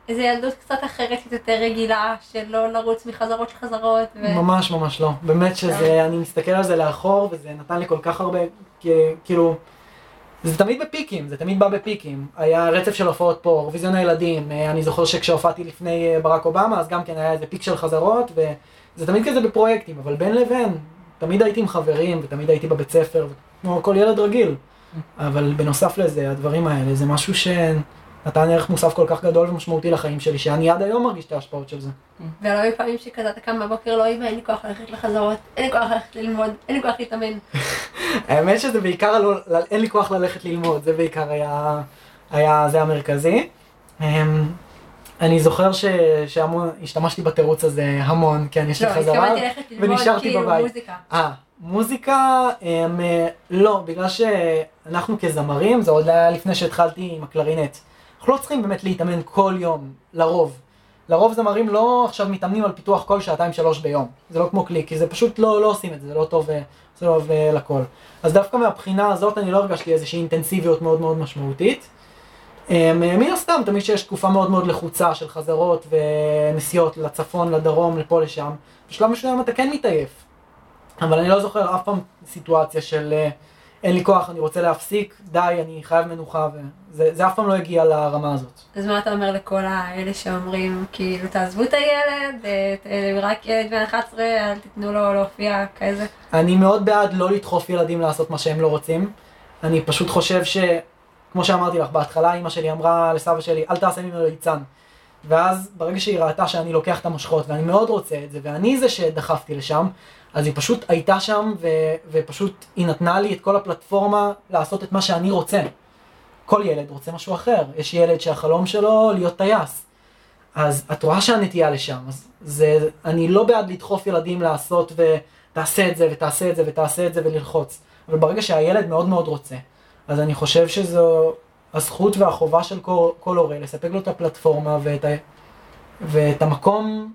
איזה ילדות קצת אחרת, קצת יותר רגילה, של לא לרוץ מחזרות לחזרות? ו... ממש ממש לא. באמת שזה, אני מסתכל על זה לאחור, וזה נתן לי כל כך הרבה, כאילו... זה תמיד בפיקים, זה תמיד בא בפיקים. היה רצף של הופעות פה, אירוויזיון הילדים, אה, אני זוכר שכשהופעתי לפני אה, ברק אובמה, אז גם כן היה איזה פיק של חזרות, וזה תמיד כזה בפרויקטים, אבל בין לבין, תמיד הייתי עם חברים, ותמיד הייתי בבית ספר, כמו כל ילד רגיל. אבל בנוסף לזה, הדברים האלה, זה משהו שנתן ערך מוסף כל כך גדול ומשמעותי לחיים שלי, שאני עד היום מרגיש את ההשפעות של זה. ולא היו פעמים שכזה אתה קם בבוקר, לא אמא, אין לי כוח ללכת לחזרות, אין לי כוח ללכת ללמוד, אין לי כוח להתאמן. האמת שזה בעיקר לא, לא- אין לי כוח ללכת ללמוד, זה בעיקר היה, היה זה המרכזי. אמ, אני זוכר ש- שהמון, השתמשתי בתירוץ הזה המון, כן, יש לי לא, חזרה, התכוונתי ללכת ללמוד ונשארתי כאילו בבית. מוזיקה. אה, מוזיקה, אמ, לא, בגלל שאנחנו כזמרים, זה עוד היה לפני שהתחלתי עם הקלרינט. אנחנו לא צריכים באמת להתאמן כל יום, לרוב. לרוב זמרים לא עכשיו מתאמנים על פיתוח כל שעתיים שלוש ביום. זה לא כמו קליק, כי זה פשוט לא, לא עושים את זה, זה לא טוב, אה, זה לא טוב אה, לכל. אז דווקא מהבחינה הזאת אני לא הרגשתי איזושהי אינטנסיביות מאוד מאוד משמעותית. אמ, מן הסתם, תמיד שיש תקופה מאוד מאוד לחוצה של חזרות ונסיעות לצפון, לדרום, לפה, לשם. בשלב מסוים אתה כן מתעייף. אבל אני לא זוכר אף פעם סיטואציה של אה, אין לי כוח, אני רוצה להפסיק, די, אני חייב מנוחה, וזה זה אף פעם לא הגיע לרמה הזאת. אז מה אתה אומר לכל האלה שאומרים, כאילו, תעזבו את הילד, אה, ת- אה, רק ילד בן 11, אל תיתנו לו להופיע כזה? אני מאוד בעד לא לדחוף ילדים לעשות מה שהם לא רוצים. אני פשוט חושב ש... כמו שאמרתי לך, בהתחלה אימא שלי אמרה לסבא שלי, אל תעשה ממנו ליצן. ואז ברגע שהיא ראתה שאני לוקח את המושכות, ואני מאוד רוצה את זה, ואני זה שדחפתי לשם, אז היא פשוט הייתה שם, ו... ופשוט היא נתנה לי את כל הפלטפורמה לעשות את מה שאני רוצה. כל ילד רוצה משהו אחר. יש ילד שהחלום שלו להיות טייס. אז את רואה שהנטייה לשם, אז זה, אני לא בעד לדחוף ילדים לעשות ותעשה את זה ותעשה את זה ותעשה את זה וללחוץ. אבל ברגע שהילד מאוד מאוד רוצה, אז אני חושב שזו הזכות והחובה של כל, כל הורה לספק לו את הפלטפורמה ואת, ה, ואת המקום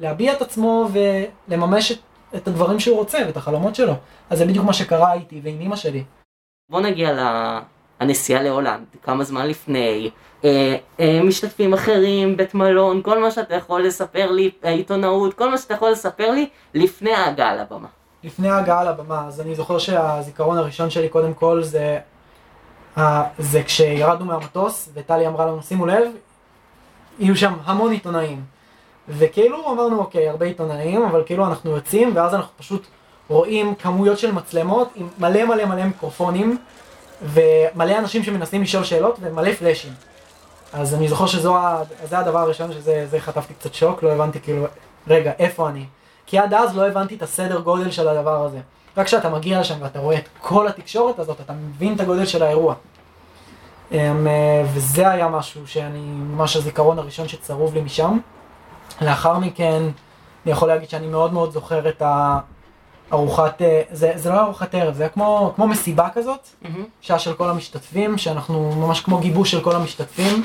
להביע את עצמו ולממש את, את הדברים שהוא רוצה ואת החלומות שלו. אז זה בדיוק מה שקרה איתי ועם אמא שלי. בוא נגיע לנסיעה להולנד, כמה זמן לפני, אה, אה, משתתפים אחרים, בית מלון, כל מה שאתה יכול לספר לי, עיתונאות, כל מה שאתה יכול לספר לי לפני ההגעה לבמה. לפני ההגעה לבמה, אז אני זוכר שהזיכרון הראשון שלי קודם כל זה, זה כשירדנו מהמטוס וטלי אמרה לנו שימו לב, יהיו שם המון עיתונאים. וכאילו אמרנו אוקיי, הרבה עיתונאים, אבל כאילו אנחנו יוצאים, ואז אנחנו פשוט רואים כמויות של מצלמות עם מלא מלא מלא מיקרופונים, ומלא אנשים שמנסים לשאול שאלות, ומלא פלאשים. אז אני זוכר שזה הדבר הראשון, שזה זה חטפתי קצת שוק, לא הבנתי כאילו, רגע, איפה אני? כי עד אז לא הבנתי את הסדר גודל של הדבר הזה. רק כשאתה מגיע לשם ואתה רואה את כל התקשורת הזאת, אתה מבין את הגודל של האירוע. אמ, וזה היה משהו שאני, ממש הזיכרון הראשון שצרוב לי משם. לאחר מכן, אני יכול להגיד שאני מאוד מאוד זוכר את הארוחת, אה, זה, זה לא ארוחת ערב, זה היה כמו, כמו מסיבה כזאת, mm-hmm. שעה של כל המשתתפים, שאנחנו ממש כמו גיבוש של כל המשתתפים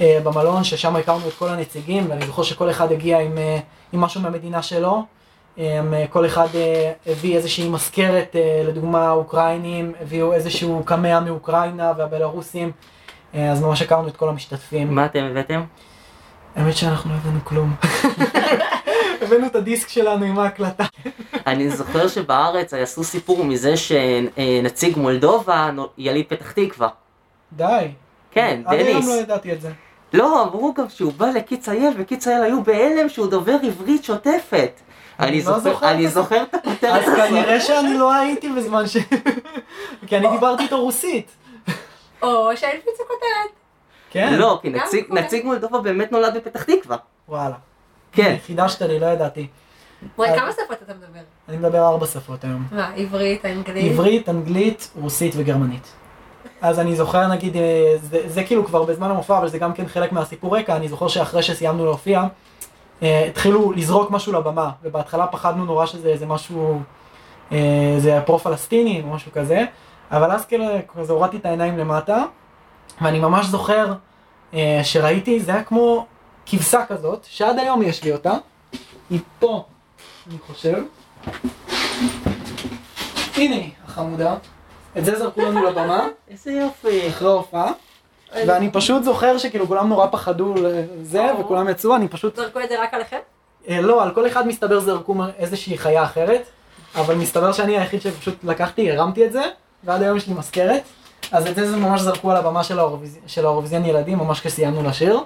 אה, במלון, ששם הכרנו את כל הנציגים, ואני זוכר שכל אחד הגיע עם, אה, עם משהו מהמדינה שלו. כל אחד הביא איזושהי מזכרת, לדוגמה האוקראינים הביאו איזשהו קמע מאוקראינה והבלארוסים, אז ממש הכרנו את כל המשתתפים. מה אתם הבאתם? האמת שאנחנו לא הבאנו כלום. הבאנו את הדיסק שלנו עם ההקלטה. אני זוכר שבארץ עשו סיפור מזה שנציג מולדובה יליד פתח תקווה. די. כן, דניס. עד היום לא ידעתי את זה. לא, אמרו גם שהוא בא לקיץ אייל, וקיץ אייל היו בהלם שהוא דובר עברית שוטפת. אני לא זוכר, אני זוכר את הכותרת הזאת. אז כנראה שאני לא הייתי בזמן ש... כי אני דיברתי איתו רוסית. או שהלפיצו כותרת. כן. לא, כי נציג, נציג מולדובה באמת נולד בפתח תקווה. וואלה. כן. חידשת לי, לא ידעתי. וואי, כמה שפות אתה מדבר? אני מדבר ארבע שפות היום. מה, עברית, אנגלית? עברית, אנגלית, רוסית וגרמנית. אז אני זוכר נגיד, אה, זה, זה כאילו כבר בזמן המופע, אבל זה גם כן חלק מהסיפור רקע, אני זוכר שאחרי שסיימנו להופיע, אה, התחילו לזרוק משהו לבמה, ובהתחלה פחדנו נורא שזה איזה משהו, אה, זה פרו-פלסטיני או משהו כזה, אבל אז כאילו כזה הורדתי את העיניים למטה, ואני ממש זוכר אה, שראיתי, זה היה כמו כבשה כזאת, שעד היום יש לי אותה, היא פה, אני חושב. הנה היא, החמודה. את זה זרקו לנו לבמה. איזה יופי. אחרי ההופעה. ואני פשוט זוכר שכאילו כולם נורא פחדו לזה, וכולם יצאו, אני פשוט... זרקו את זה רק עליכם? אה, לא, על כל אחד מסתבר זרקו איזושהי חיה אחרת, אבל מסתבר שאני היחיד שפשוט לקחתי, הרמתי את זה, ועד היום יש לי מזכרת. אז את זה ממש זרקו על הבמה של האירוויזיון ילדים, ממש כשסיימנו לשיר.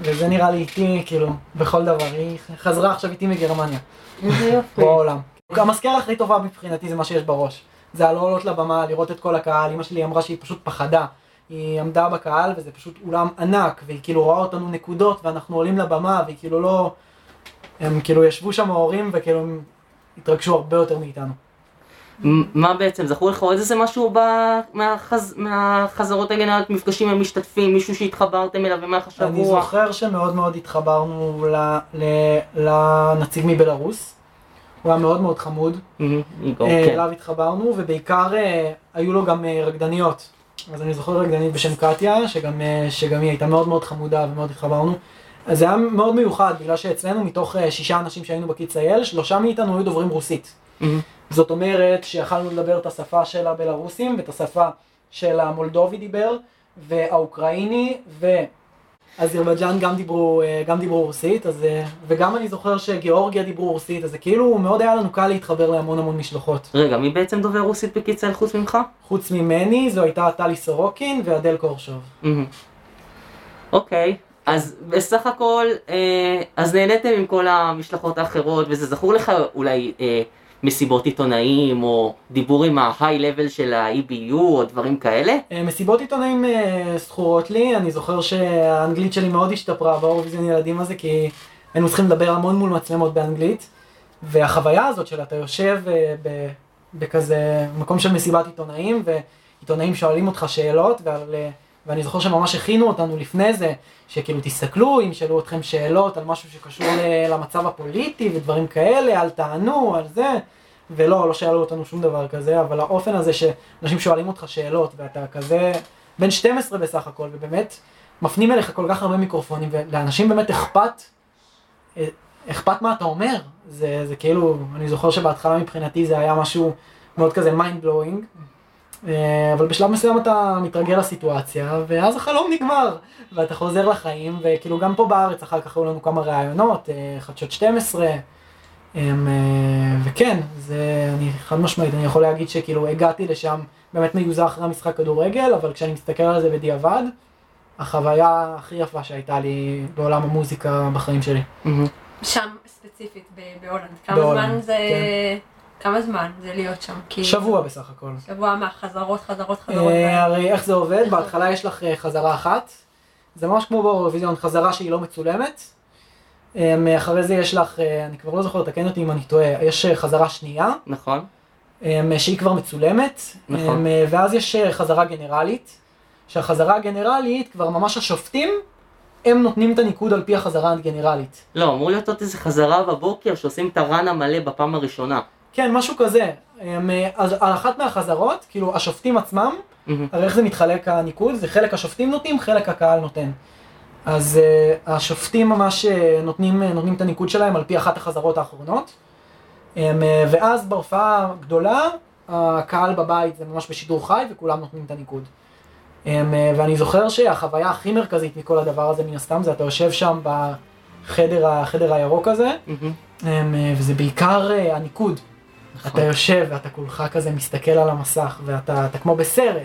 וזה נראה לי איתי, כאילו, בכל דבר. היא חזרה עכשיו איתי מגרמניה. איזה יופי. בעולם. המזכרה הכי טובה מבחינתי זה מה שיש בראש. זה הלא עולות לבמה, לראות את כל הקהל. אמא שלי אמרה שהיא פשוט פחדה. היא עמדה בקהל וזה פשוט אולם ענק, והיא כאילו רואה אותנו נקודות, ואנחנו עולים לבמה, והיא כאילו לא... הם כאילו ישבו שם ההורים, וכאילו הם התרגשו הרבה יותר מאיתנו. מה בעצם, זכור לך עוד איזה משהו מהחז... מהחזרות האלה, מפגשים עם משתתפים, מישהו שהתחברתם אליו במהלך השבוע? אני זוכר שמאוד מאוד התחברנו ל... ל... לנציג מבלארוס. הוא היה מאוד מאוד חמוד. אה, כן. אליו התחברנו, ובעיקר אה, היו לו גם אה, רקדניות. אז אני זוכר רקדנית בשם קטיה, שגם, שגם היא הייתה מאוד מאוד חמודה ומאוד התחברנו. אז זה היה מאוד מיוחד, בגלל שאצלנו מתוך שישה אנשים שהיינו בקיץ אייל, שלושה מאיתנו היו דוברים רוסית. זאת אומרת שיכלנו לדבר את השפה של הבלארוסים ואת השפה של המולדובי דיבר, והאוקראיני ואזרבייג'אן גם דיברו, אה, גם דיברו רוסית, אז, אה, וגם אני זוכר שגיאורגיה דיברו רוסית, אז זה כאילו מאוד היה לנו קל להתחבר להמון המון משלחות. רגע, מי בעצם דובר רוסית בקיצר חוץ ממך? חוץ ממני זו הייתה טלי סורוקין ואדל קורשוב. אוקיי. אז בסך הכל, אה, אז נהניתם עם כל המשלחות האחרות, וזה זכור לך אולי מסיבות עיתונאים, או דיבור עם ה-high level של ה-EBU, או דברים כאלה? אה, מסיבות עיתונאים אה, זכורות לי, אני זוכר שהאנגלית שלי מאוד השתפרה באירוויזיון ילדים הזה, כי היינו צריכים לדבר המון מול מצלמות באנגלית, והחוויה הזאת של אתה יושב אה, בכזה מקום של מסיבת עיתונאים, ועיתונאים שואלים אותך שאלות, ועל... ואני זוכר שממש הכינו אותנו לפני זה, שכאילו תסתכלו, אם שאלו אתכם שאלות על משהו שקשור למצב הפוליטי ודברים כאלה, אל תענו, על זה, ולא, לא שאלו אותנו שום דבר כזה, אבל האופן הזה שאנשים שואלים אותך שאלות, ואתה כזה בן 12 בסך הכל, ובאמת מפנים אליך כל כך הרבה מיקרופונים, ולאנשים באמת אכפת, אה, אכפת מה אתה אומר, זה, זה כאילו, אני זוכר שבהתחלה מבחינתי זה היה משהו מאוד כזה mind blowing. אה, אבל בשלב מסוים אתה מתרגל לסיטואציה, ואז החלום נגמר, ואתה חוזר לחיים, וכאילו גם פה בארץ אחר כך היו לנו כמה ראיונות, אה, חדשות 12, אה, וכן, זה, אני חד משמעית, אני יכול להגיד שכאילו הגעתי לשם באמת מיוזר אחרי המשחק כדורגל, אבל כשאני מסתכל על זה בדיעבד, החוויה הכי יפה שהייתה לי בעולם המוזיקה בחיים שלי. שם ספציפית בהולנד. כמה זמן זה... כן. כמה זמן זה להיות שם? כי... שבוע בסך הכל. שבוע מה? חזרות, חזרות, חזרות. אה, הרי איך זה עובד? בהתחלה יש לך אה, חזרה אחת. זה ממש כמו באירוויזיון, חזרה שהיא לא מצולמת. אה, אחרי זה יש לך, אה, אני כבר לא זוכר, תקן אותי אם אני טועה, יש אה, חזרה שנייה, נכון? אה, שהיא כבר מצולמת. נכון. אה, ואז יש אה, חזרה גנרלית, שהחזרה הגנרלית, כבר ממש השופטים, הם נותנים את הניקוד על פי החזרה הגנרלית. לא, אמור להיות עוד איזה חזרה בבוקר שעושים את הרן המלא בפעם הראשונה. כן, משהו כזה. הם, אה, אז על אחת מהחזרות, כאילו השופטים עצמם. הרי איך זה מתחלק הניקוד? זה חלק השופטים נותנים, חלק הקהל נותן. אז uh, השופטים ממש uh, נותנים, uh, נותנים את הניקוד שלהם על פי אחת החזרות האחרונות. Um, uh, ואז בהופעה גדולה, הקהל בבית זה ממש בשידור חי וכולם נותנים את הניקוד. Um, uh, ואני זוכר שהחוויה הכי מרכזית מכל הדבר הזה מן הסתם זה אתה יושב שם בחדר החדר הירוק הזה, um, uh, וזה בעיקר uh, הניקוד. נכון. אתה יושב ואתה כולך כזה מסתכל על המסך ואתה אתה כמו בסרט.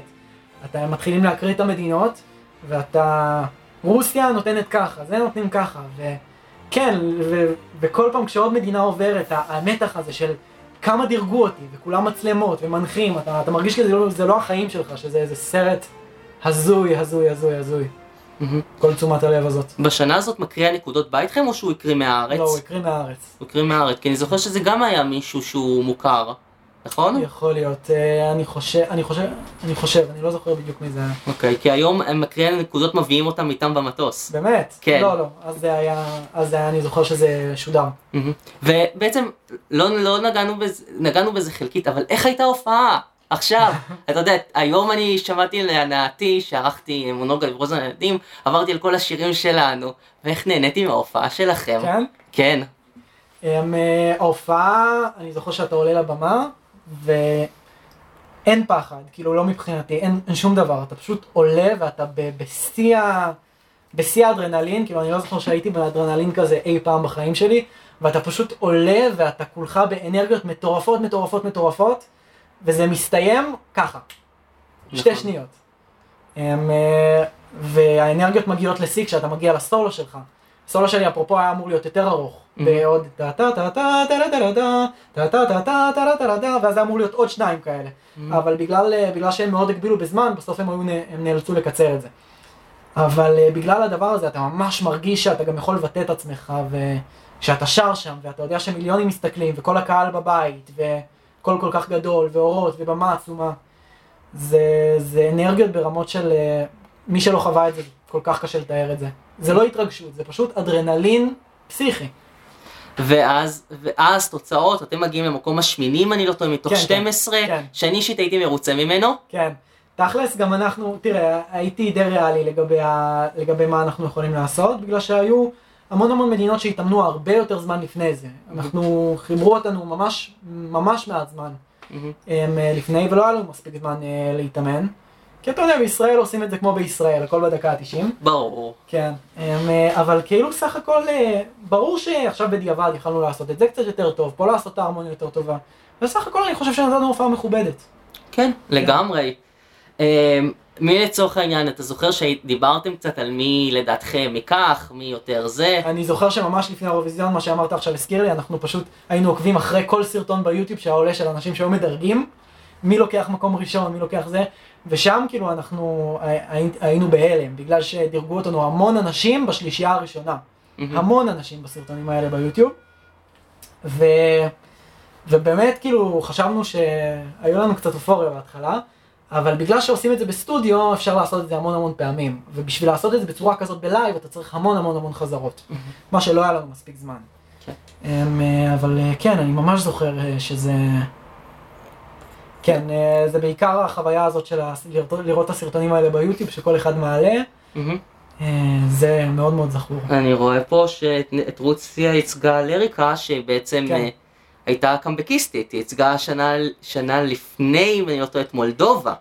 אתה מתחילים להקריא את המדינות ואתה... רוסיה נותנת ככה, זה נותנים ככה. וכן, ו... וכל פעם כשעוד מדינה עוברת, המתח הזה של כמה דירגו אותי וכולם מצלמות ומנחים, אתה, אתה מרגיש שזה לא, לא החיים שלך, שזה איזה סרט הזוי, הזוי, הזוי, הזוי. כל תשומת הלב הזאת. בשנה הזאת מקריא הנקודות בא איתכם או שהוא הקריא מהארץ? לא, הוא הקריא מהארץ. הוא הקריא מהארץ, כי אני זוכר שזה גם היה מישהו שהוא מוכר, נכון? יכול להיות, אה, אני חושב, אני חושב, אני חושב, אני לא זוכר בדיוק מי זה היה. אוקיי, כי היום הם מקריאי הנקודות מביאים אותם איתם במטוס. באמת? כן. לא, לא, אז זה היה, אז זה היה, אני זוכר שזה שודר. ובעצם לא, לא נגענו בזה, נגענו בזה חלקית, אבל איך הייתה ההופעה? עכשיו, אתה יודע, היום אני שמעתי להנאתי שערכתי מונוגה לברוז הילדים, עברתי על כל השירים שלנו, ואיך נהניתי מההופעה שלכם. כן? כן. אמ, אה, ההופעה, אני זוכר שאתה עולה לבמה, ואין פחד, כאילו לא מבחינתי, אין, אין שום דבר, אתה פשוט עולה ואתה בשיא ה... בשיא האדרנלין, כאילו אני לא זוכר שהייתי באדרנלין כזה אי פעם בחיים שלי, ואתה פשוט עולה ואתה כולך באנרגיות מטורפות, מטורפות, מטורפות, וזה מסתיים ככה, שתי נכון. שניות. הם, אה, והאנרגיות מגיעות לשיא כשאתה מגיע לסולו שלך. הסולו שלי אפרופו היה אמור להיות יותר ארוך, Mhm. בעוד טה טה טה טה טה טה טה טה טה טה טה טה טה טה ואז אמור להיות עוד שניים כאלה. אבל בגלל, אה, שהם מאוד הגבילו בזמן, בסוף הם, נאלצו לקצר את זה. אבל אה, בגלל הדבר הזה אתה ממש מרגיש שאתה גם יכול לבטא את עצמך, ושאתה שר שם, ואתה יודע שמיליונים מסתכלים, וכל הקהל בבית, וקול כל כך גדול, ואורות, ובמה עצומה. זה, זה אנרגיות ברמות של... אה, מי שלא חווה את זה, כל כך קשה לתאר את זה. זה לא התרגשות, זה פשוט אדרנלין פסיכי. ואז, ואז תוצאות, אתם מגיעים למקום השמיני אם אני לא טועה, מתוך כן, כן, 12, כן. שאני אישית הייתי מרוצה ממנו. כן. תכלס, גם אנחנו, תראה, הייתי די ריאלי לגבי, ה, לגבי מה אנחנו יכולים לעשות, בגלל שהיו המון המון מדינות שהתאמנו הרבה יותר זמן לפני זה. אנחנו, חיברו אותנו ממש, ממש מעט זמן אה, לפני, ולא היה לנו מספיק זמן אה, להתאמן. כי אתה יודע, בישראל עושים את זה כמו בישראל, הכל בדקה ה-90. ברור. כן, אה, אבל כאילו סך הכל, ברור שעכשיו בדיעבד יכלנו לעשות את זה קצת יותר טוב, פה לעשות את ההרמוניה יותר טובה. וסך הכל אני חושב שנתנו הופעה מכובדת. כן, לגמרי. מי לצורך העניין, אתה זוכר שדיברתם קצת על מי לדעתכם מכך, מי יותר זה? אני זוכר שממש לפני האירוויזיון, מה שאמרת עכשיו הזכיר לי, אנחנו פשוט היינו עוקבים אחרי כל סרטון ביוטיוב שהיה עולה של אנשים שהיו מדרגים, מי לוקח מקום ראשון, מי לוקח זה, ושם כאילו אנחנו הי- היינו בהלם, בגלל שדירגו אותנו המון אנשים בשלישייה הראשונה. המון אנשים בסרטונים האלה ביוטיוב. ו... ובאמת כאילו חשבנו שהיו לנו קצת אופוריה בהתחלה, אבל בגלל שעושים את זה בסטודיו אפשר לעשות את זה המון המון פעמים. ובשביל לעשות את זה בצורה כזאת בלייב אתה צריך המון המון המון חזרות. מה שלא היה לנו מספיק זמן. כן. אמ, אה, אבל אה, כן, אני ממש זוכר אה, שזה... כן, זה בעיקר החוויה הזאת של לראות- את הסרטונים האלה ביוטיוב שכל אחד מעלה, זה מאוד מאוד זכור. אני רואה פה שאת רוסיה ייצגה לריקה, שבעצם כן. הייתה קמבקיסטית, היא ייצגה שנה, שנה לפני, אם אני לא טועה, את מולדובה.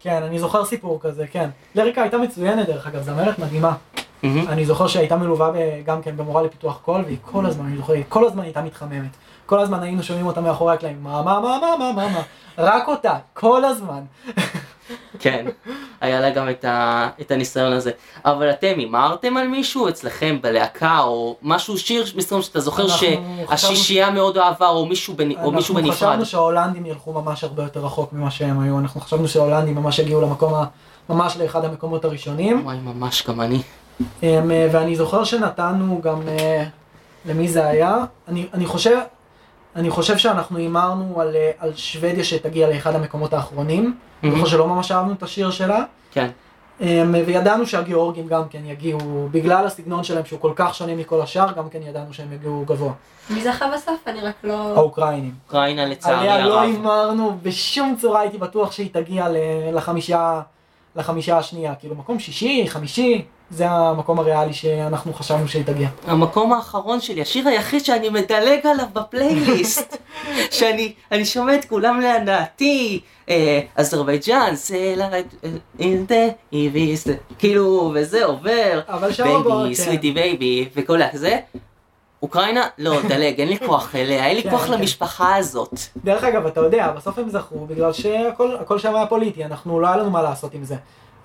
כן, אני זוכר סיפור כזה, כן. לריקה הייתה מצוינת דרך אגב, זמרת מדהימה. מהמם. אני זוכר שהייתה מלווה גם כן במורה לפיתוח קול, והיא כל הזמן, אני זוכר, היא כל הזמן הייתה מתחממת. כל הזמן היינו שומעים אותה מאחורי הקלעים, מה, מה, מה, מה, מה, מה, מה, רק אותה, כל הזמן. כן, היה לה גם את, ה, את הניסיון הזה. אבל אתם הימרתם על מישהו אצלכם בלהקה, או משהו, שיר מסוים שאתה זוכר אנחנו שהשישייה מאוד אהבה, או מישהו, בנ, או מישהו אנחנו בנפרד? חשבנו שההולנדים ילכו ממש הרבה יותר רחוק ממה שהם היו, אנחנו חשבנו שההולנדים ממש יגיעו למקום, ה- ממש לאחד המקומות הראשונים. וואי, ממש גם אני. אמ, אה, ואני זוכר שנתנו גם, אה, למי זה היה? אני, אני חושב, אני חושב שאנחנו הימרנו על, אה, על שוודיה שתגיע לאחד המקומות האחרונים. אני זוכר שלא ממש אהבנו את השיר שלה. כן. אמ, וידענו שהגיאורגים גם כן יגיעו, בגלל הסגנון שלהם שהוא כל כך שונה מכל השאר, גם כן ידענו שהם יגיעו גבוה. מי זכה בסוף? אני רק לא... האוקראינים. אוקראינה לצערי עליה לא הרב. הימרנו, בשום צורה הייתי בטוח שהיא תגיע ל- לחמישה, לחמישה השנייה. כאילו מקום שישי, חמישי, זה המקום הריאלי שאנחנו חשבנו שהיא תגיע. המקום האחרון שלי, השיר היחיד שאני מדלג עליו בפלייליסט, שאני אני שומע את כולם להנאתי, אה, אזרבייג'אן, סלע, אינדה, איביס, כאילו, וזה עובר, בייבי. סוויטי בייבי, וכל זה. אוקראינה, לא, דלג, אין לי כוח אליה, אין לי כן, כוח כן. למשפחה הזאת. דרך אגב, אתה יודע, בסוף הם זכו בגלל שהכל הכל שם היה פוליטי, אנחנו, לא היה לנו מה לעשות עם זה.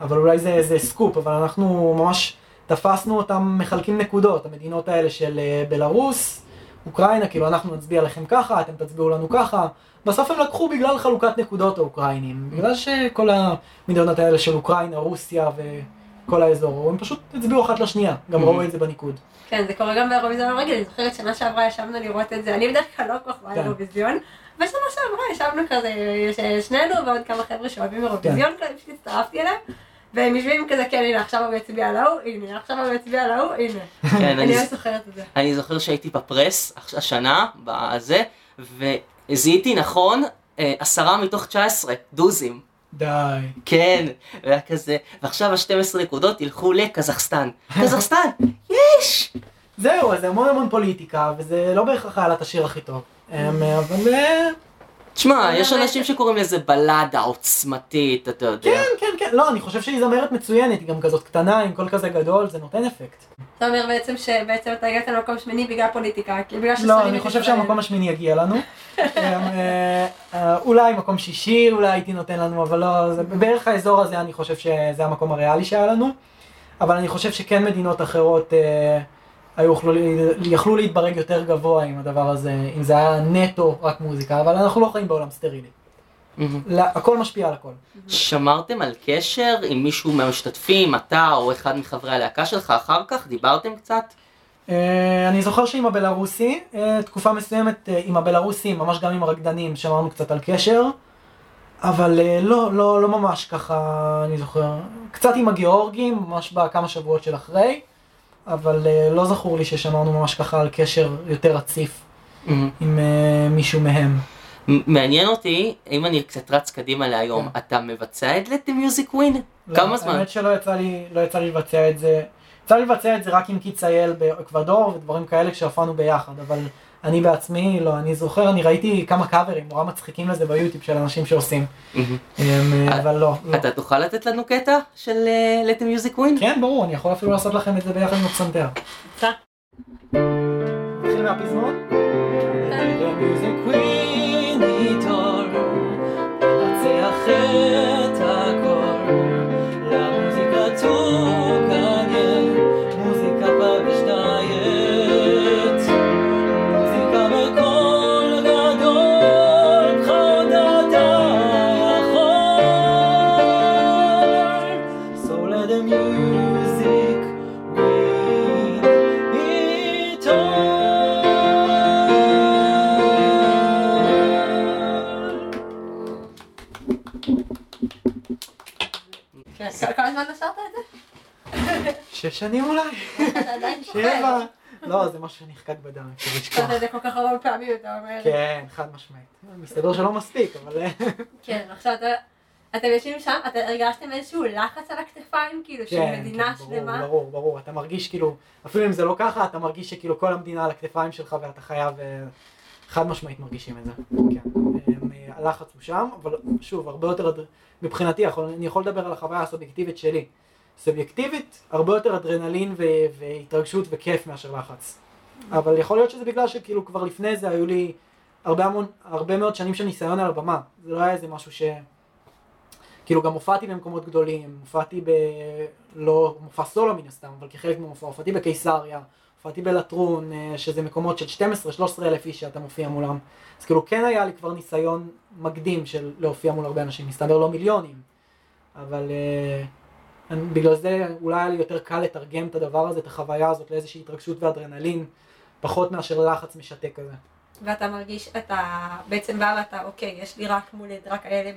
אבל אולי זה, זה סקופ, אבל אנחנו ממש תפסנו אותם מחלקים נקודות, המדינות האלה של אה, בלארוס, אוקראינה, כאילו אנחנו נצביע לכם ככה, אתם תצביעו לנו ככה. בסוף הם לקחו בגלל חלוקת נקודות האוקראינים, בגלל שכל המדינות האלה של אוקראינה, רוסיה וכל האזור, הם פשוט הצביעו אחת לשנייה, גם Mhm. ראו את זה בניקוד. כן, זה קורה גם באירוויזיון הרגל, אני זוכרת שנה שעברה ישבנו לראות את זה, אני בדרך כלל לא כל כך באה כן. לאירוויזיון, ושנה שעברה ישבנו כזה, שנינו ועוד כמה חבר'ה שאוהבים אירוויזיון כן. פשוט הצטרפתי אליהם, והם יושבים כזה, כן, הנה, עכשיו הוא יצביע על ההוא, הנה, עכשיו הוא יצביע על ההוא, הנה. כן, אני ממש זוכרת את זה. אני זוכר שהייתי בפרס הש- השנה, בזה, וזיהיתי נכון אה, עשרה מתוך 19, דוזים. די. כן, והיה כזה, ועכשיו ה-12 נקודות ילכו לקזחסטן. קזחסטן, יש! זהו, אז זה המון המון פוליטיקה, וזה לא בהכרח היה לה את השיר הכי טוב. אמ, אבל אה, תשמע, יש אנשים שקוראים לזה בלדה עוצמתית, אתה יודע. כן, כן, כן, לא, אני חושב שהיא זמרת מצוינת, היא גם כזאת קטנה עם קול כזה גדול, זה נותן אפקט. אתה אומר בעצם שבעצם אתה הגעת למקום שמיני בגלל פוליטיקה, כי בגלל לא, ששונאים אני את חושב. שהמקום השמיני יגיע לנו. אמ, אה, אה, אולי מקום שישי, אולי הייתי נותן לנו, אבל לא, זה בערך האזור הזה אני חושב שזה המקום הריאלי שהיה לנו. אבל אני חושב שכן מדינות אחרות אה, היו יכלו, להתברג יותר גבוה עם הדבר הזה, אם זה היה נטו רק מוזיקה, אבל אנחנו לא חיים בעולם סטרילי. לא, הכל משפיע על הכל. שמרתם על קשר עם מישהו מהמשתתפים, אתה או אחד מחברי הלהקה שלך אחר כך? דיברתם קצת? אה, אני זוכר שעם הבלארוסי, אה, תקופה מסוימת אה, עם הבלארוסים, ממש גם עם הרקדנים, שמרנו קצת על קשר, אבל לא, לא, לא ממש ככה, אני זוכר. קצת עם הגיאורגים, ממש בכמה שבועות של אחרי, אבל אה, לא זכור לי ששמרנו ממש ככה על קשר יותר רציף מהמם. עם אה, מישהו מהם. מעניין אותי, אם אני קצת רץ קדימה להיום, כן. אתה מבצע את לטי מיוזיק ווין? כמה לא, זמן? האמת שלא יצא לי, לא יצא לי לבצע את זה. יצא לי לבצע את זה רק עם קיץ אייל באקוודור ודברים כאלה כשהפענו ביחד, אבל אני בעצמי, לא, אני זוכר, אני ראיתי כמה קאברים נורא מצחיקים לזה ביוטיוב של אנשים שעושים. אמ, אבל לא, לא. אתה תוכל לתת לנו קטע של לטי מיוזיק ווין? כן, ברור, אני יכול אפילו לעשות לכם את זה ביחד עם הפסנתר. נתחיל מהפזמון? Music Queen שש שנים אולי? אתה. שבע? לא, זה משהו שנחקק בדם, אפשר לשכוח. נשרת את זה כל כך הרבה פעמים, אתה אומר. כן, חד משמעית. מסתבר שלא מספיק, אבל... אה, כן, עכשיו אתה... אתם יושבים שם, אתם הרגשתם איזשהו לחץ על הכתפיים, כאילו, של כן, מדינה כן, שלמה? ברור, ברור, ברור. אתה מרגיש כאילו, אפילו אם זה לא ככה, אתה מרגיש שכאילו כל המדינה על הכתפיים שלך ואתה חייב... אה, חד משמעית מרגישים את זה. כן. אה, הלחץ הוא שם, אבל שוב, הרבה יותר... מבחינתי, אני יכול לדבר על החוויה הסובייקטיבית שלי. סובייקטיבית, הרבה יותר אדרנלין ו- והתרגשות וכיף מאשר לחץ. אבל יכול להיות שזה בגלל שכאילו כבר לפני זה היו לי הרבה, המון, הרבה מאוד שנים של ניסיון על הבמה. זה לא היה איזה משהו ש... כאילו גם הופעתי במקומות גדולים, הופעתי ב... לא מופע סולו מן הסתם, אבל כחלק מהמופע, הופעתי בקיסריה, הופעתי בלטרון, אה, שזה מקומות של 12-13 אלף איש שאתה מופיע מולם. אז כאילו כן היה לי כבר ניסיון מקדים של להופיע מול הרבה אנשים, מסתבר לא מיליונים, אבל אה, אני, בגלל זה אולי היה לי יותר קל לתרגם את הדבר הזה, את החוויה הזאת לאיזושהי התרגשות ואדרנלין, פחות מאשר לחץ משתק כזה. ואתה מרגיש, אתה בעצם בא ואתה, אוקיי, יש לי רק מול רק האלה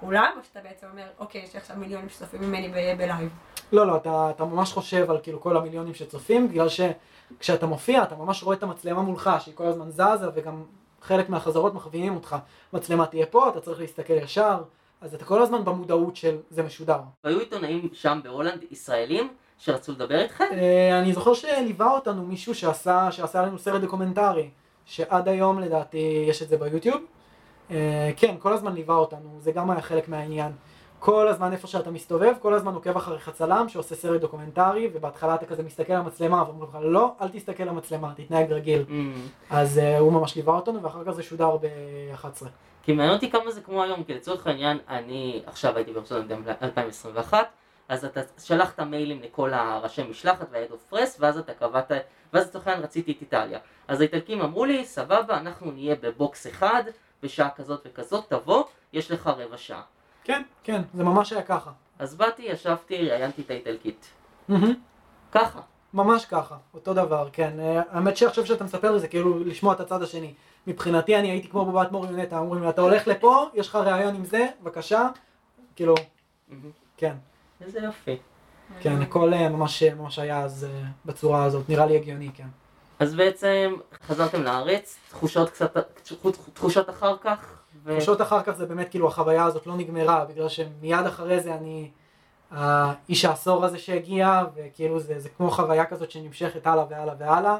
באולם, או שאתה בעצם אומר, אוקיי, יש לי עכשיו מיליונים שצופים ממני בלייב. לא, לא, אתה, אתה ממש חושב על כאילו כל המיליונים שצופים, בגלל שכשאתה מופיע אתה ממש רואה את המצלמה מולך, שהיא כל הזמן זזה, וגם חלק מהחזרות מכווינים אותך. מצלמה תהיה פה, אתה צריך להסתכל ישר, אז אתה כל הזמן במודעות של זה משודר. והיו עיתונאים שם בהולנד, ישראלים, שרצו לדבר איתכם? אה, אני זוכר שליווה אותנו מישהו שעשה, שעשה לנו סרט דוקומנטרי, שעד היום לדעתי יש את זה ביוטיוב. אה, כן, כל הזמן ליווה אותנו, זה גם היה חלק מהעניין. כל הזמן איפה שאתה מסתובב, כל הזמן עוקב אחריך צלם שעושה סרט דוקומנטרי, ובהתחלה אתה כזה מסתכל על המצלמה, ואומרים לך לא, אל תסתכל על המצלמה, תתנהג רגיל. Mm. אז uh, הוא ממש ליווה אותנו, ואחר כך זה שודר ב-11. כי מעניין אותי כמה זה כמו היום, כי לצורך העניין, אני עכשיו הייתי בארצות 2021, אז אתה שלחת מיילים לכל הראשי משלחת וה-head of press, ואז אתה קבעת, ואז לצורך העניין רציתי את איטליה. אז האיטלקים אמרו לי, סבבה, אנחנו נהיה בבוקס אחד, בשעה כזאת וכזאת, תבוא, יש לך רבע שעה. כן, כן, זה ממש היה ככה. אז באתי, ישבתי, ראיינתי את האיטלקית. ככה. ממש ככה, אותו דבר, כן. אה, האמת שעכשיו שאתה מספר לי זה כאילו לשמוע את הצד השני. מבחינתי אני הייתי כמו בבת מוריונטה, אומרים לי, אתה הולך לפה, יש לך ראיון עם זה, בבקשה. כאילו. כן, איזה יופי. כן, הכל אה, ממש ממש היה אז אה, בצורה הזאת, נראה לי הגיוני, כן. אז בעצם חזרתם לארץ, תחושות קצת, תחושות אחר כך? ו... תחושות אחר כך זה באמת כאילו החוויה הזאת לא נגמרה, בגלל שמיד אחרי זה אני, האיש העשור הזה שהגיע, וכאילו זה, זה כמו חוויה כזאת שנמשכת הלאה והלאה והלאה,